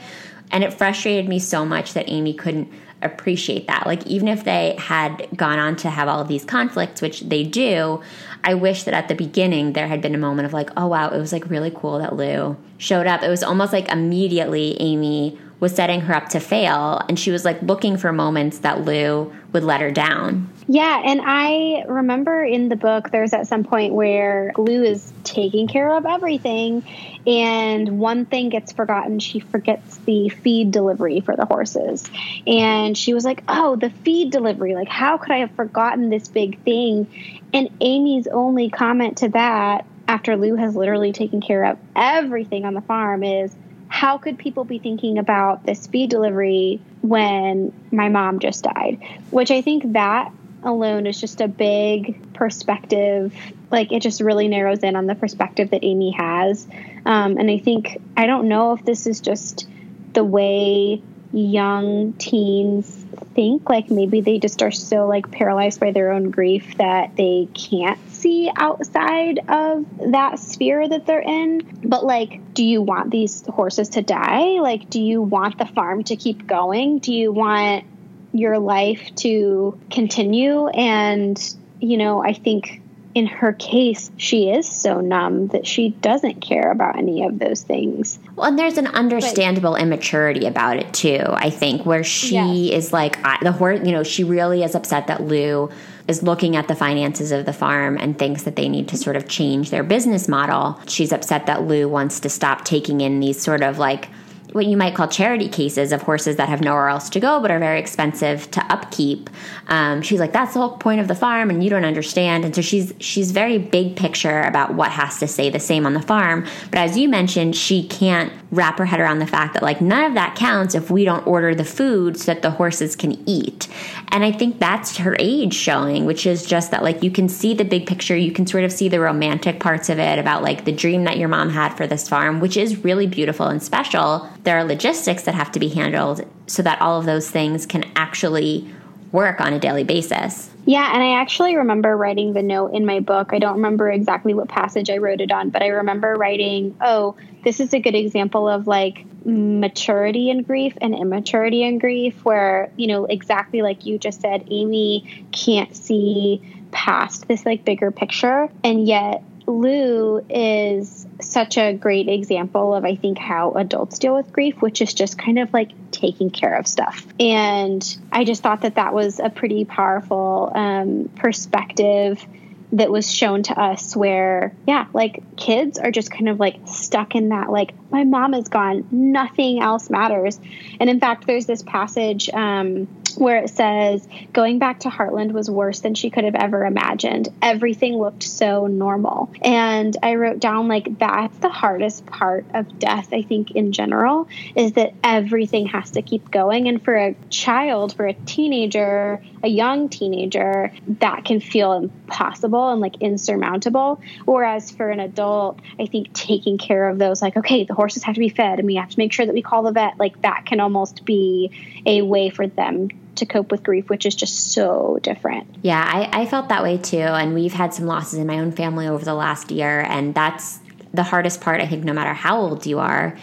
and it frustrated me so much that amy couldn't appreciate that. Like, even if they had gone on to have all of these conflicts, which they do, I wish that at the beginning there had been a moment of like, oh wow, it was like really cool that Lou showed up. It was almost like immediately Amy was setting her up to fail and she was like looking for moments that Lou would let her down. Yeah, and I remember in the book there's at some point where Lou is taking care of everything and one thing gets forgotten. She forgets the feed delivery for the horses. And she was like, "Oh, the feed delivery. Like how could I have forgotten this big thing?" And Amy's only comment to that after Lou has literally taken care of everything on the farm is how could people be thinking about this feed delivery when my mom just died? Which I think that alone is just a big perspective. Like it just really narrows in on the perspective that Amy has. Um, and I think, I don't know if this is just the way young teens think like maybe they just are so like paralyzed by their own grief that they can't see outside of that sphere that they're in. But like, do you want these horses to die? Like, do you want the farm to keep going? Do you want your life to continue? And, you know, I think in her case, she is so numb that she doesn't care about any of those things. Well, and there's an understandable but, immaturity about it too. I think where she yes. is like I, the horse. You know, she really is upset that Lou is looking at the finances of the farm and thinks that they need to sort of change their business model. She's upset that Lou wants to stop taking in these sort of like what you might call charity cases of horses that have nowhere else to go but are very expensive to upkeep. Um, she's like, that's the whole point of the farm, and you don't understand. And so she's she's very big picture about what has to stay the same on the farm. But as you mentioned, she can't wrap her head around the fact that like none of that counts if we don't order the food so that the horses can eat. And I think that's her age showing, which is just that like you can see the big picture, you can sort of see the romantic parts of it about like the dream that your mom had for this farm, which is really beautiful and special there are logistics that have to be handled so that all of those things can actually work on a daily basis. Yeah, and I actually remember writing the note in my book. I don't remember exactly what passage I wrote it on, but I remember writing, oh, this is a good example of like maturity in grief and immaturity in grief, where, you know, exactly like you just said, Amy can't see past this like bigger picture. And yet Lou is such a great example of, I think, how adults deal with grief, which is just kind of like taking care of stuff. And I just thought that that was a pretty powerful um, perspective that was shown to us where yeah like kids are just kind of like stuck in that like my mom is gone nothing else matters and in fact there's this passage um, where it says going back to Heartland was worse than she could have ever imagined. Everything looked so normal. And I wrote down like that's the hardest part of death, I think, in general, is that everything has to keep going. And for a child, for a teenager, a young teenager, that can feel impossible and like insurmountable. Whereas for an adult, I think taking care of those, like, okay, the horses have to be fed and we have to make sure that we call the vet, like that can almost be a way for them to cope with grief, which is just so different. Yeah, I, I felt that way too. And we've had some losses in my own family over the last year. And that's the hardest part, I think, no matter how old you are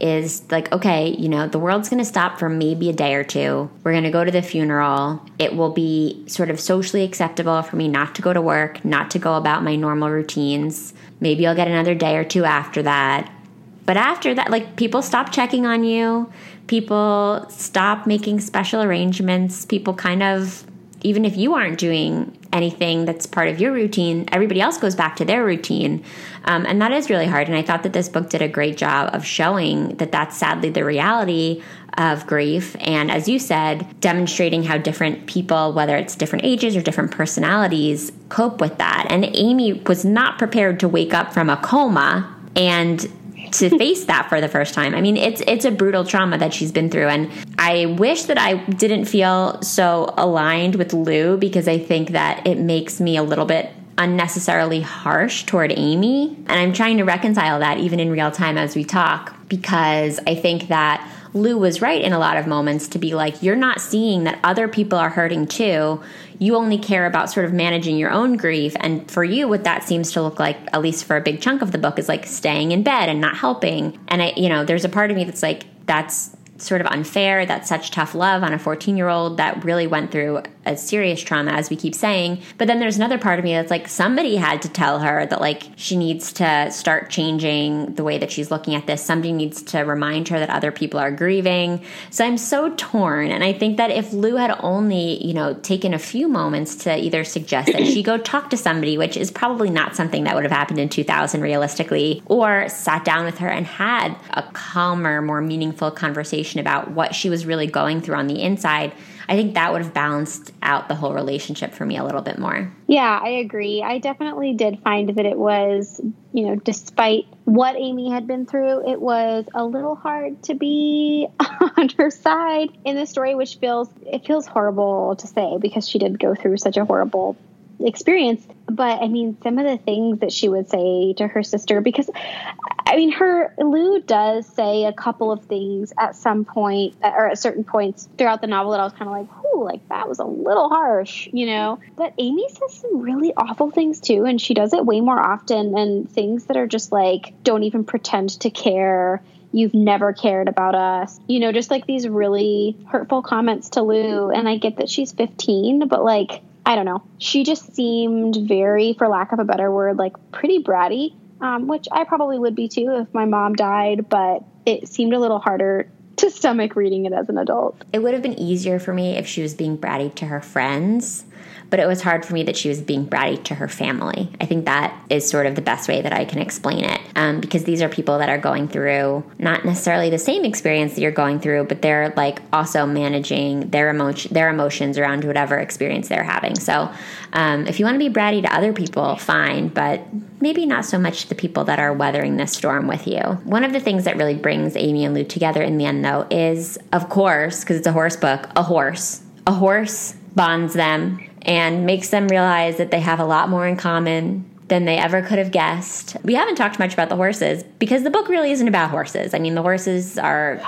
is like, okay, you know, the world's going to stop for maybe a day or two. We're going to go to the funeral. It will be sort of socially acceptable for me not to go to work, not to go about my normal routines. Maybe I'll get another day or two after that. But after that, like people stop checking on you people stop making special arrangements. People kind of, even if you aren't doing anything that's part of your routine, everybody else goes back to their routine. Um, and that is really hard. And I thought that this book did a great job of showing that that's sadly the reality of grief. And as you said, demonstrating how different people, whether it's different ages or different personalities, cope with that. And Amy was not prepared to wake up from a coma and to face that for the first time. I mean, it's it's a brutal trauma that she's been through and I wish that I didn't feel so aligned with Lou because I think that it makes me a little bit unnecessarily harsh toward Amy. And I'm trying to reconcile that even in real time as we talk because I think that Lou was right in a lot of moments to be like, you're not seeing that other people are hurting too. You only care about sort of managing your own grief. And for you, what that seems to look like, at least for a big chunk of the book, is like staying in bed and not helping. And I, you know, there's a part of me that's like, that's sort of unfair. That's such tough love on a 14 year old that really went through a serious trauma, as we keep saying. But then there's another part of me that's like, somebody had to tell her that, like, she needs to start changing the way that she's looking at this. Somebody needs to remind her that other people are grieving. So I'm so torn. And I think that if Lou had only, you know, taken a few moments to either suggest that she go talk to somebody, which is probably not something that would have happened in 2000 realistically, or sat down with her and had a calmer, more meaningful conversation about what she was really going through on the inside I think that would have balanced out the whole relationship for me a little bit more. Yeah, I agree. I definitely did find that it was, you know, despite what Amy had been through, it was a little hard to be on her side in the story, which feels it feels horrible to say because she did go through such a horrible experience. But I mean, some of the things that she would say to her sister, because I mean, her Lou does say a couple of things at some point or at certain points throughout the novel that I was kind of like, ooh, like that was a little harsh, you know. But Amy says some really awful things too, and she does it way more often, and things that are just like, don't even pretend to care. You've never cared about us. You know, just like these really hurtful comments to Lou. And I get that she's 15, but like, I don't know. She just seemed very, for lack of a better word, like pretty bratty, um, which I probably would be too if my mom died, but it seemed a little harder to stomach reading it as an adult. It would have been easier for me if she was being bratty to her friends but it was hard for me that she was being bratty to her family. I think that is sort of the best way that I can explain it um, because these are people that are going through not necessarily the same experience that you're going through, but they're like also managing their emotion, their emotions around whatever experience they're having. So um, if you want to be bratty to other people, fine, but maybe not so much the people that are weathering this storm with you. One of the things that really brings Amy and Lou together in the end, though, is of course, because it's a horse book, a horse. A horse bonds them and makes them realize that they have a lot more in common than they ever could have guessed. We haven't talked much about the horses because the book really isn't about horses. I mean, the horses are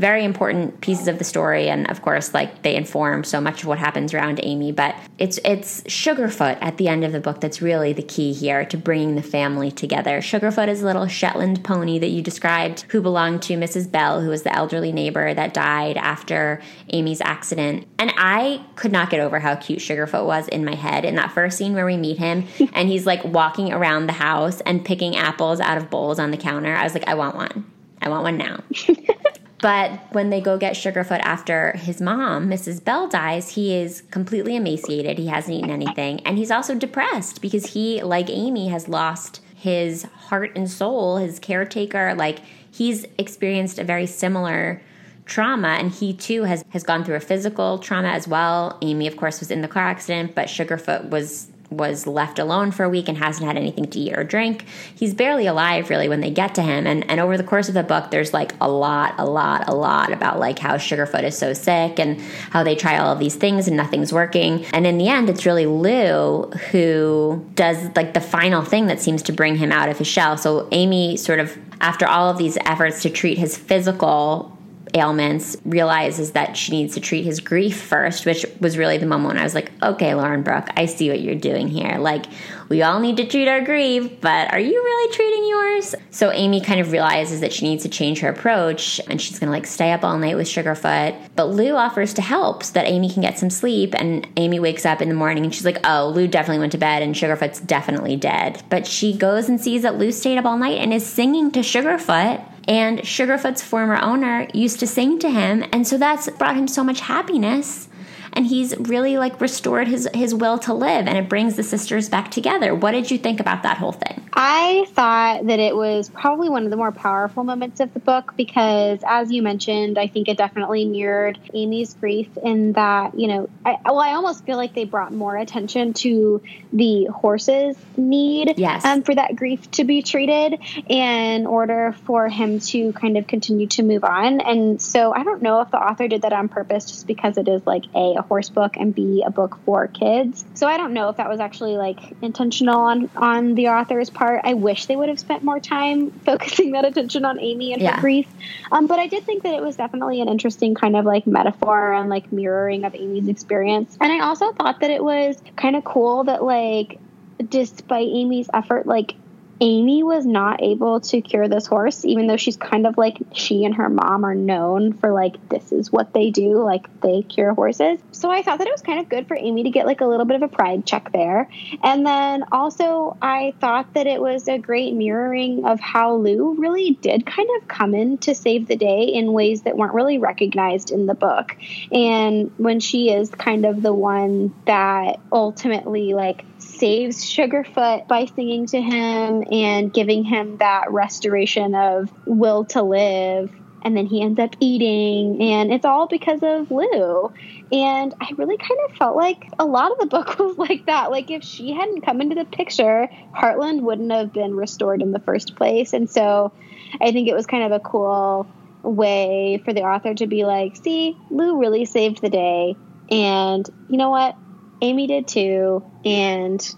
very important pieces of the story and of course like they inform so much of what happens around Amy, but it's it's Sugarfoot at the end of the book that's really the key here to bringing the family together. Sugarfoot is a little Shetland pony that you described who belonged to Mrs. Bell, who was the elderly neighbor that died after Amy's accident. And I could not get over how cute Sugarfoot was in my head in that first scene where we meet him and he's like walking around the house and picking apples out of bowls on the counter. I was like, I want one. I want one now. But when they go get Sugarfoot after his mom, Mrs. Bell, dies, he is completely emaciated. He hasn't eaten anything. And he's also depressed because he, like Amy, has lost his heart and soul, his caretaker. Like he's experienced a very similar trauma and he too has has gone through a physical trauma as well. Amy of course was in the car accident, but Sugarfoot was was left alone for a week and hasn't had anything to eat or drink. He's barely alive really when they get to him. And and over the course of the book there's like a lot, a lot, a lot about like how Sugarfoot is so sick and how they try all of these things and nothing's working. And in the end it's really Lou who does like the final thing that seems to bring him out of his shell. So Amy sort of after all of these efforts to treat his physical ailments realizes that she needs to treat his grief first, which was really the moment when I was like, okay, Lauren Brooke, I see what you're doing here. Like, we all need to treat our grief, but are you really treating yours? So Amy kind of realizes that she needs to change her approach and she's gonna like stay up all night with Sugarfoot. But Lou offers to help so that Amy can get some sleep. And Amy wakes up in the morning and she's like, oh, Lou definitely went to bed and Sugarfoot's definitely dead. But she goes and sees that Lou stayed up all night and is singing to Sugarfoot and Sugarfoot's former owner used to sing to him, and so that's brought him so much happiness and he's really like restored his his will to live and it brings the sisters back together. What did you think about that whole thing? I thought that it was probably one of the more powerful moments of the book because as you mentioned i think it definitely mirrored amy's grief in that you know I, well i almost feel like they brought more attention to the horse's need yes. um, for that grief to be treated in order for him to kind of continue to move on. And so i don't know if the author did that on purpose just because it is like a a horse book and B a book for kids. So I don't know if that was actually like intentional on on the author's part. I wish they would have spent more time focusing that attention on Amy and yeah. her grief. Um, but I did think that it was definitely an interesting kind of like metaphor and like mirroring of Amy's experience. And I also thought that it was kind of cool that like despite Amy's effort, like Amy was not able to cure this horse, even though she's kind of like she and her mom are known for like this is what they do, like they cure horses. So I thought that it was kind of good for Amy to get like a little bit of a pride check there. And then also, I thought that it was a great mirroring of how Lou really did kind of come in to save the day in ways that weren't really recognized in the book. And when she is kind of the one that ultimately like saves Sugarfoot by singing to him and giving him that restoration of will to live. And then he ends up eating, and it's all because of Lou. And I really kind of felt like a lot of the book was like that. Like, if she hadn't come into the picture, Heartland wouldn't have been restored in the first place. And so I think it was kind of a cool way for the author to be like, see, Lou really saved the day. And you know what? Amy did too. And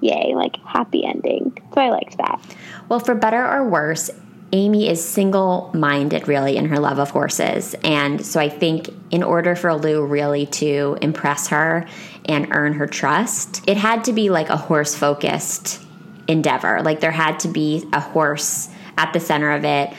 yay, like happy ending. So I liked that. Well, for better or worse, Amy is single minded, really, in her love of horses. And so I think in order for Lou really to impress her and earn her trust, it had to be like a horse focused endeavor. Like there had to be a horse at the center of it.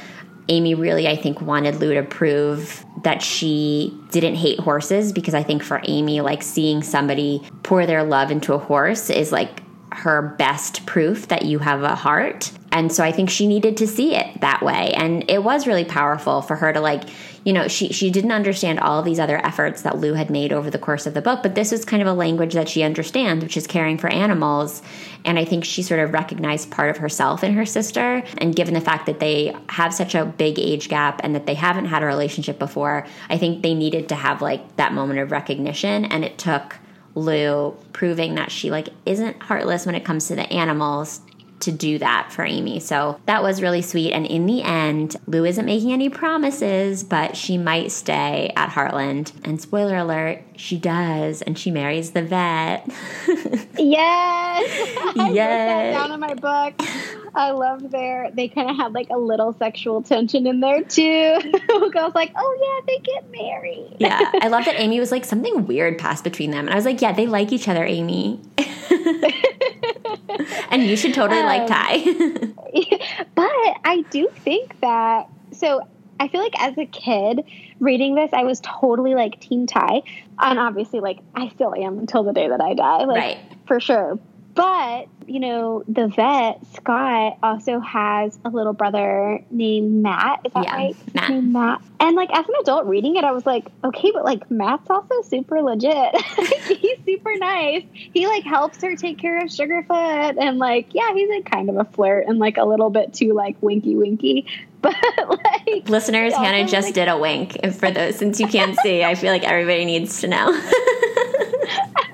Amy really, I think, wanted Lou to prove that she didn't hate horses because I think for Amy, like seeing somebody pour their love into a horse is like her best proof that you have a heart. And so I think she needed to see it that way. And it was really powerful for her to like, you know, she she didn't understand all of these other efforts that Lou had made over the course of the book, but this was kind of a language that she understands, which is caring for animals. And I think she sort of recognized part of herself in her sister. And given the fact that they have such a big age gap and that they haven't had a relationship before, I think they needed to have like that moment of recognition. And it took Lou proving that she like isn't heartless when it comes to the animals to do that for Amy. So that was really sweet. And in the end, Lou isn't making any promises, but she might stay at Heartland. And spoiler alert, she does, and she marries the vet. yes. I yes. down in my book. I loved their they kind of had like a little sexual tension in there too. I was like, oh yeah, they get married. yeah. I love that Amy was like something weird passed between them. And I was like, yeah, they like each other, Amy. and you should totally um, like Ty. but I do think that so I feel like as a kid reading this, I was totally like Team Ty, and obviously like I still am until the day that I die, like right. for sure. But, you know, the vet, Scott, also has a little brother named Matt. Is that yeah, right? Matt. Named Matt. And like as an adult reading it, I was like, okay, but like Matt's also super legit. he's super nice. He like helps her take care of Sugarfoot and like, yeah, he's like kind of a flirt and like a little bit too like winky winky. But like listeners, Hannah just like, did a wink. And for those since you can't see, I feel like everybody needs to know.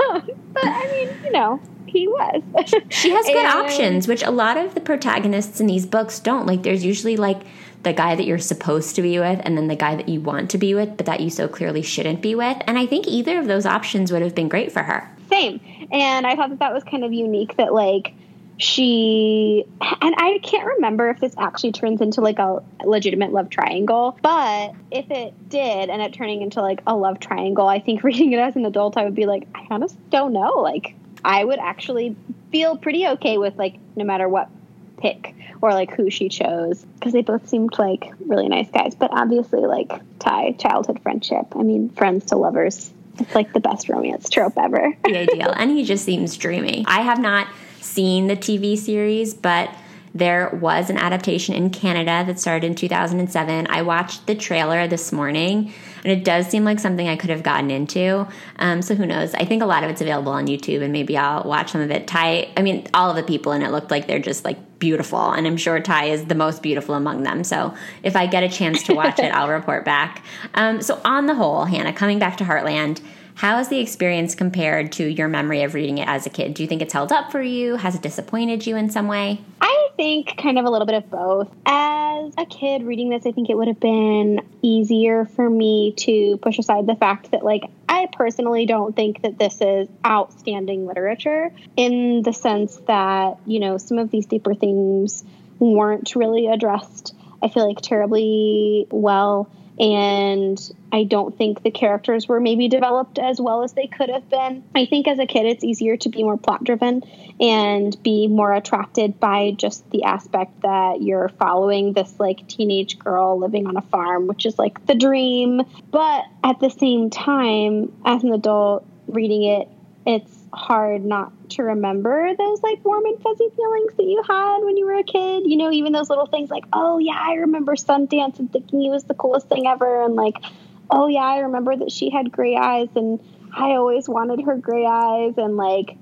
um, but I mean, you know, he was. she has good and, options, which a lot of the protagonists in these books don't. Like, there's usually like the guy that you're supposed to be with, and then the guy that you want to be with, but that you so clearly shouldn't be with. And I think either of those options would have been great for her. Same. And I thought that that was kind of unique that, like, she and I can't remember if this actually turns into like a legitimate love triangle, but if it did and it turning into like a love triangle, I think reading it as an adult, I would be like, I honestly don't know. Like, I would actually feel pretty okay with like no matter what pick or like who she chose because they both seemed like really nice guys. But obviously, like Ty childhood friendship. I mean, friends to lovers. It's like the best romance trope ever. the ideal. And he just seems dreamy. I have not seen the TV series, but there was an adaptation in Canada that started in 2007. I watched the trailer this morning, and it does seem like something I could have gotten into. Um, so who knows? I think a lot of it's available on YouTube, and maybe I'll watch some of it. Ty, I mean, all of the people in it looked like they're just like beautiful, and I'm sure Ty is the most beautiful among them. So if I get a chance to watch it, I'll report back. Um, so on the whole, Hannah, coming back to Heartland. How has the experience compared to your memory of reading it as a kid? Do you think it's held up for you? Has it disappointed you in some way? I think kind of a little bit of both. As a kid reading this, I think it would have been easier for me to push aside the fact that, like, I personally don't think that this is outstanding literature in the sense that, you know, some of these deeper themes weren't really addressed, I feel like, terribly well and I don't think the characters were maybe developed as well as they could have been. I think as a kid, it's easier to be more plot driven and be more attracted by just the aspect that you're following this like teenage girl living on a farm, which is like the dream. But at the same time, as an adult reading it, it's hard not to remember those like warm and fuzzy feelings that you had when you were a kid. You know, even those little things like, oh yeah, I remember Sundance and thinking he was the coolest thing ever, and like, oh yeah, I remember that she had gray eyes and I always wanted her gray eyes, and like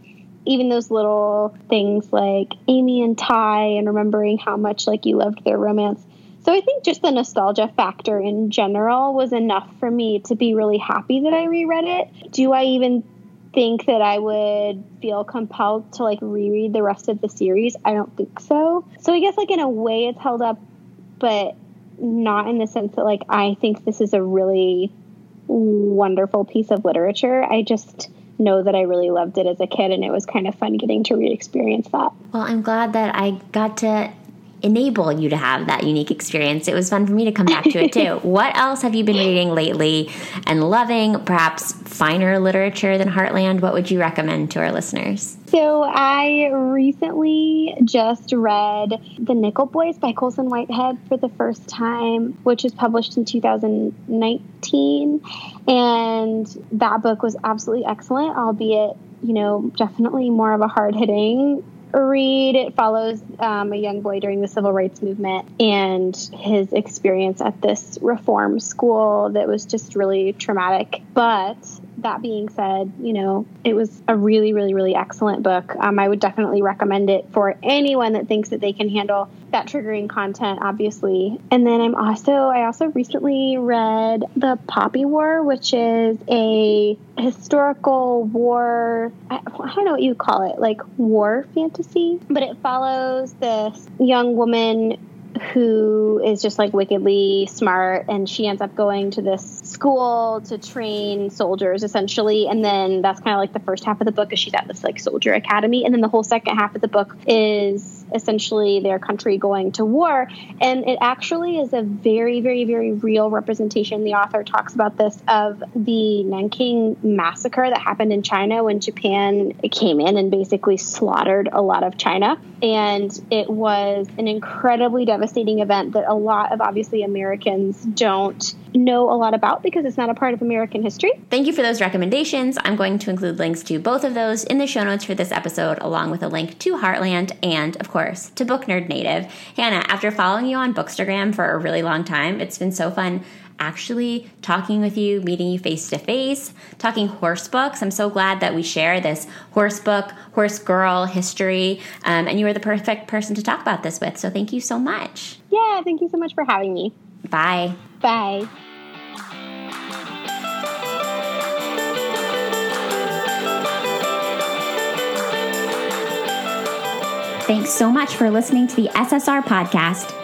even those little things like Amy and Ty and remembering how much like you loved their romance. So I think just the nostalgia factor in general was enough for me to be really happy that I reread it. Do I even think that I would feel compelled to like reread the rest of the series. I don't think so. So I guess like in a way it's held up, but not in the sense that like I think this is a really wonderful piece of literature. I just know that I really loved it as a kid and it was kind of fun getting to re experience that. Well, I'm glad that I got to enable you to have that unique experience. It was fun for me to come back to it too. what else have you been reading lately and loving? Perhaps finer literature than Heartland? What would you recommend to our listeners? So I recently just read The Nickel Boys by Colson Whitehead for the first time, which was published in 2019. And that book was absolutely excellent, albeit, you know, definitely more of a hard hitting read. It follows um, a young boy during the civil rights movement and his experience at this reform school that was just really traumatic. But that being said, you know, it was a really, really, really excellent book. Um, I would definitely recommend it for anyone that thinks that they can handle that triggering content, obviously. And then I'm also, I also recently read The Poppy War, which is a historical war, I, I don't know what you call it, like war fantasy, but it follows this young woman who is just like wickedly smart and she ends up going to this school to train soldiers essentially and then that's kind of like the first half of the book is she's at this like soldier academy and then the whole second half of the book is essentially their country going to war. And it actually is a very, very, very real representation. The author talks about this of the Nanking massacre that happened in China when Japan came in and basically slaughtered a lot of China. And it was an incredibly devastating event that a lot of obviously Americans don't know a lot about because it's not a part of American history. Thank you for those recommendations. I'm going to include links to both of those in the show notes for this episode, along with a link to Heartland and, of course, to Book Nerd Native. Hannah, after following you on Bookstagram for a really long time, it's been so fun actually talking with you, meeting you face to face, talking horse books. I'm so glad that we share this horse book, horse girl history, um, and you were the perfect person to talk about this with. So thank you so much. Yeah, thank you so much for having me. Bye. Bye. Thanks so much for listening to the SSR podcast.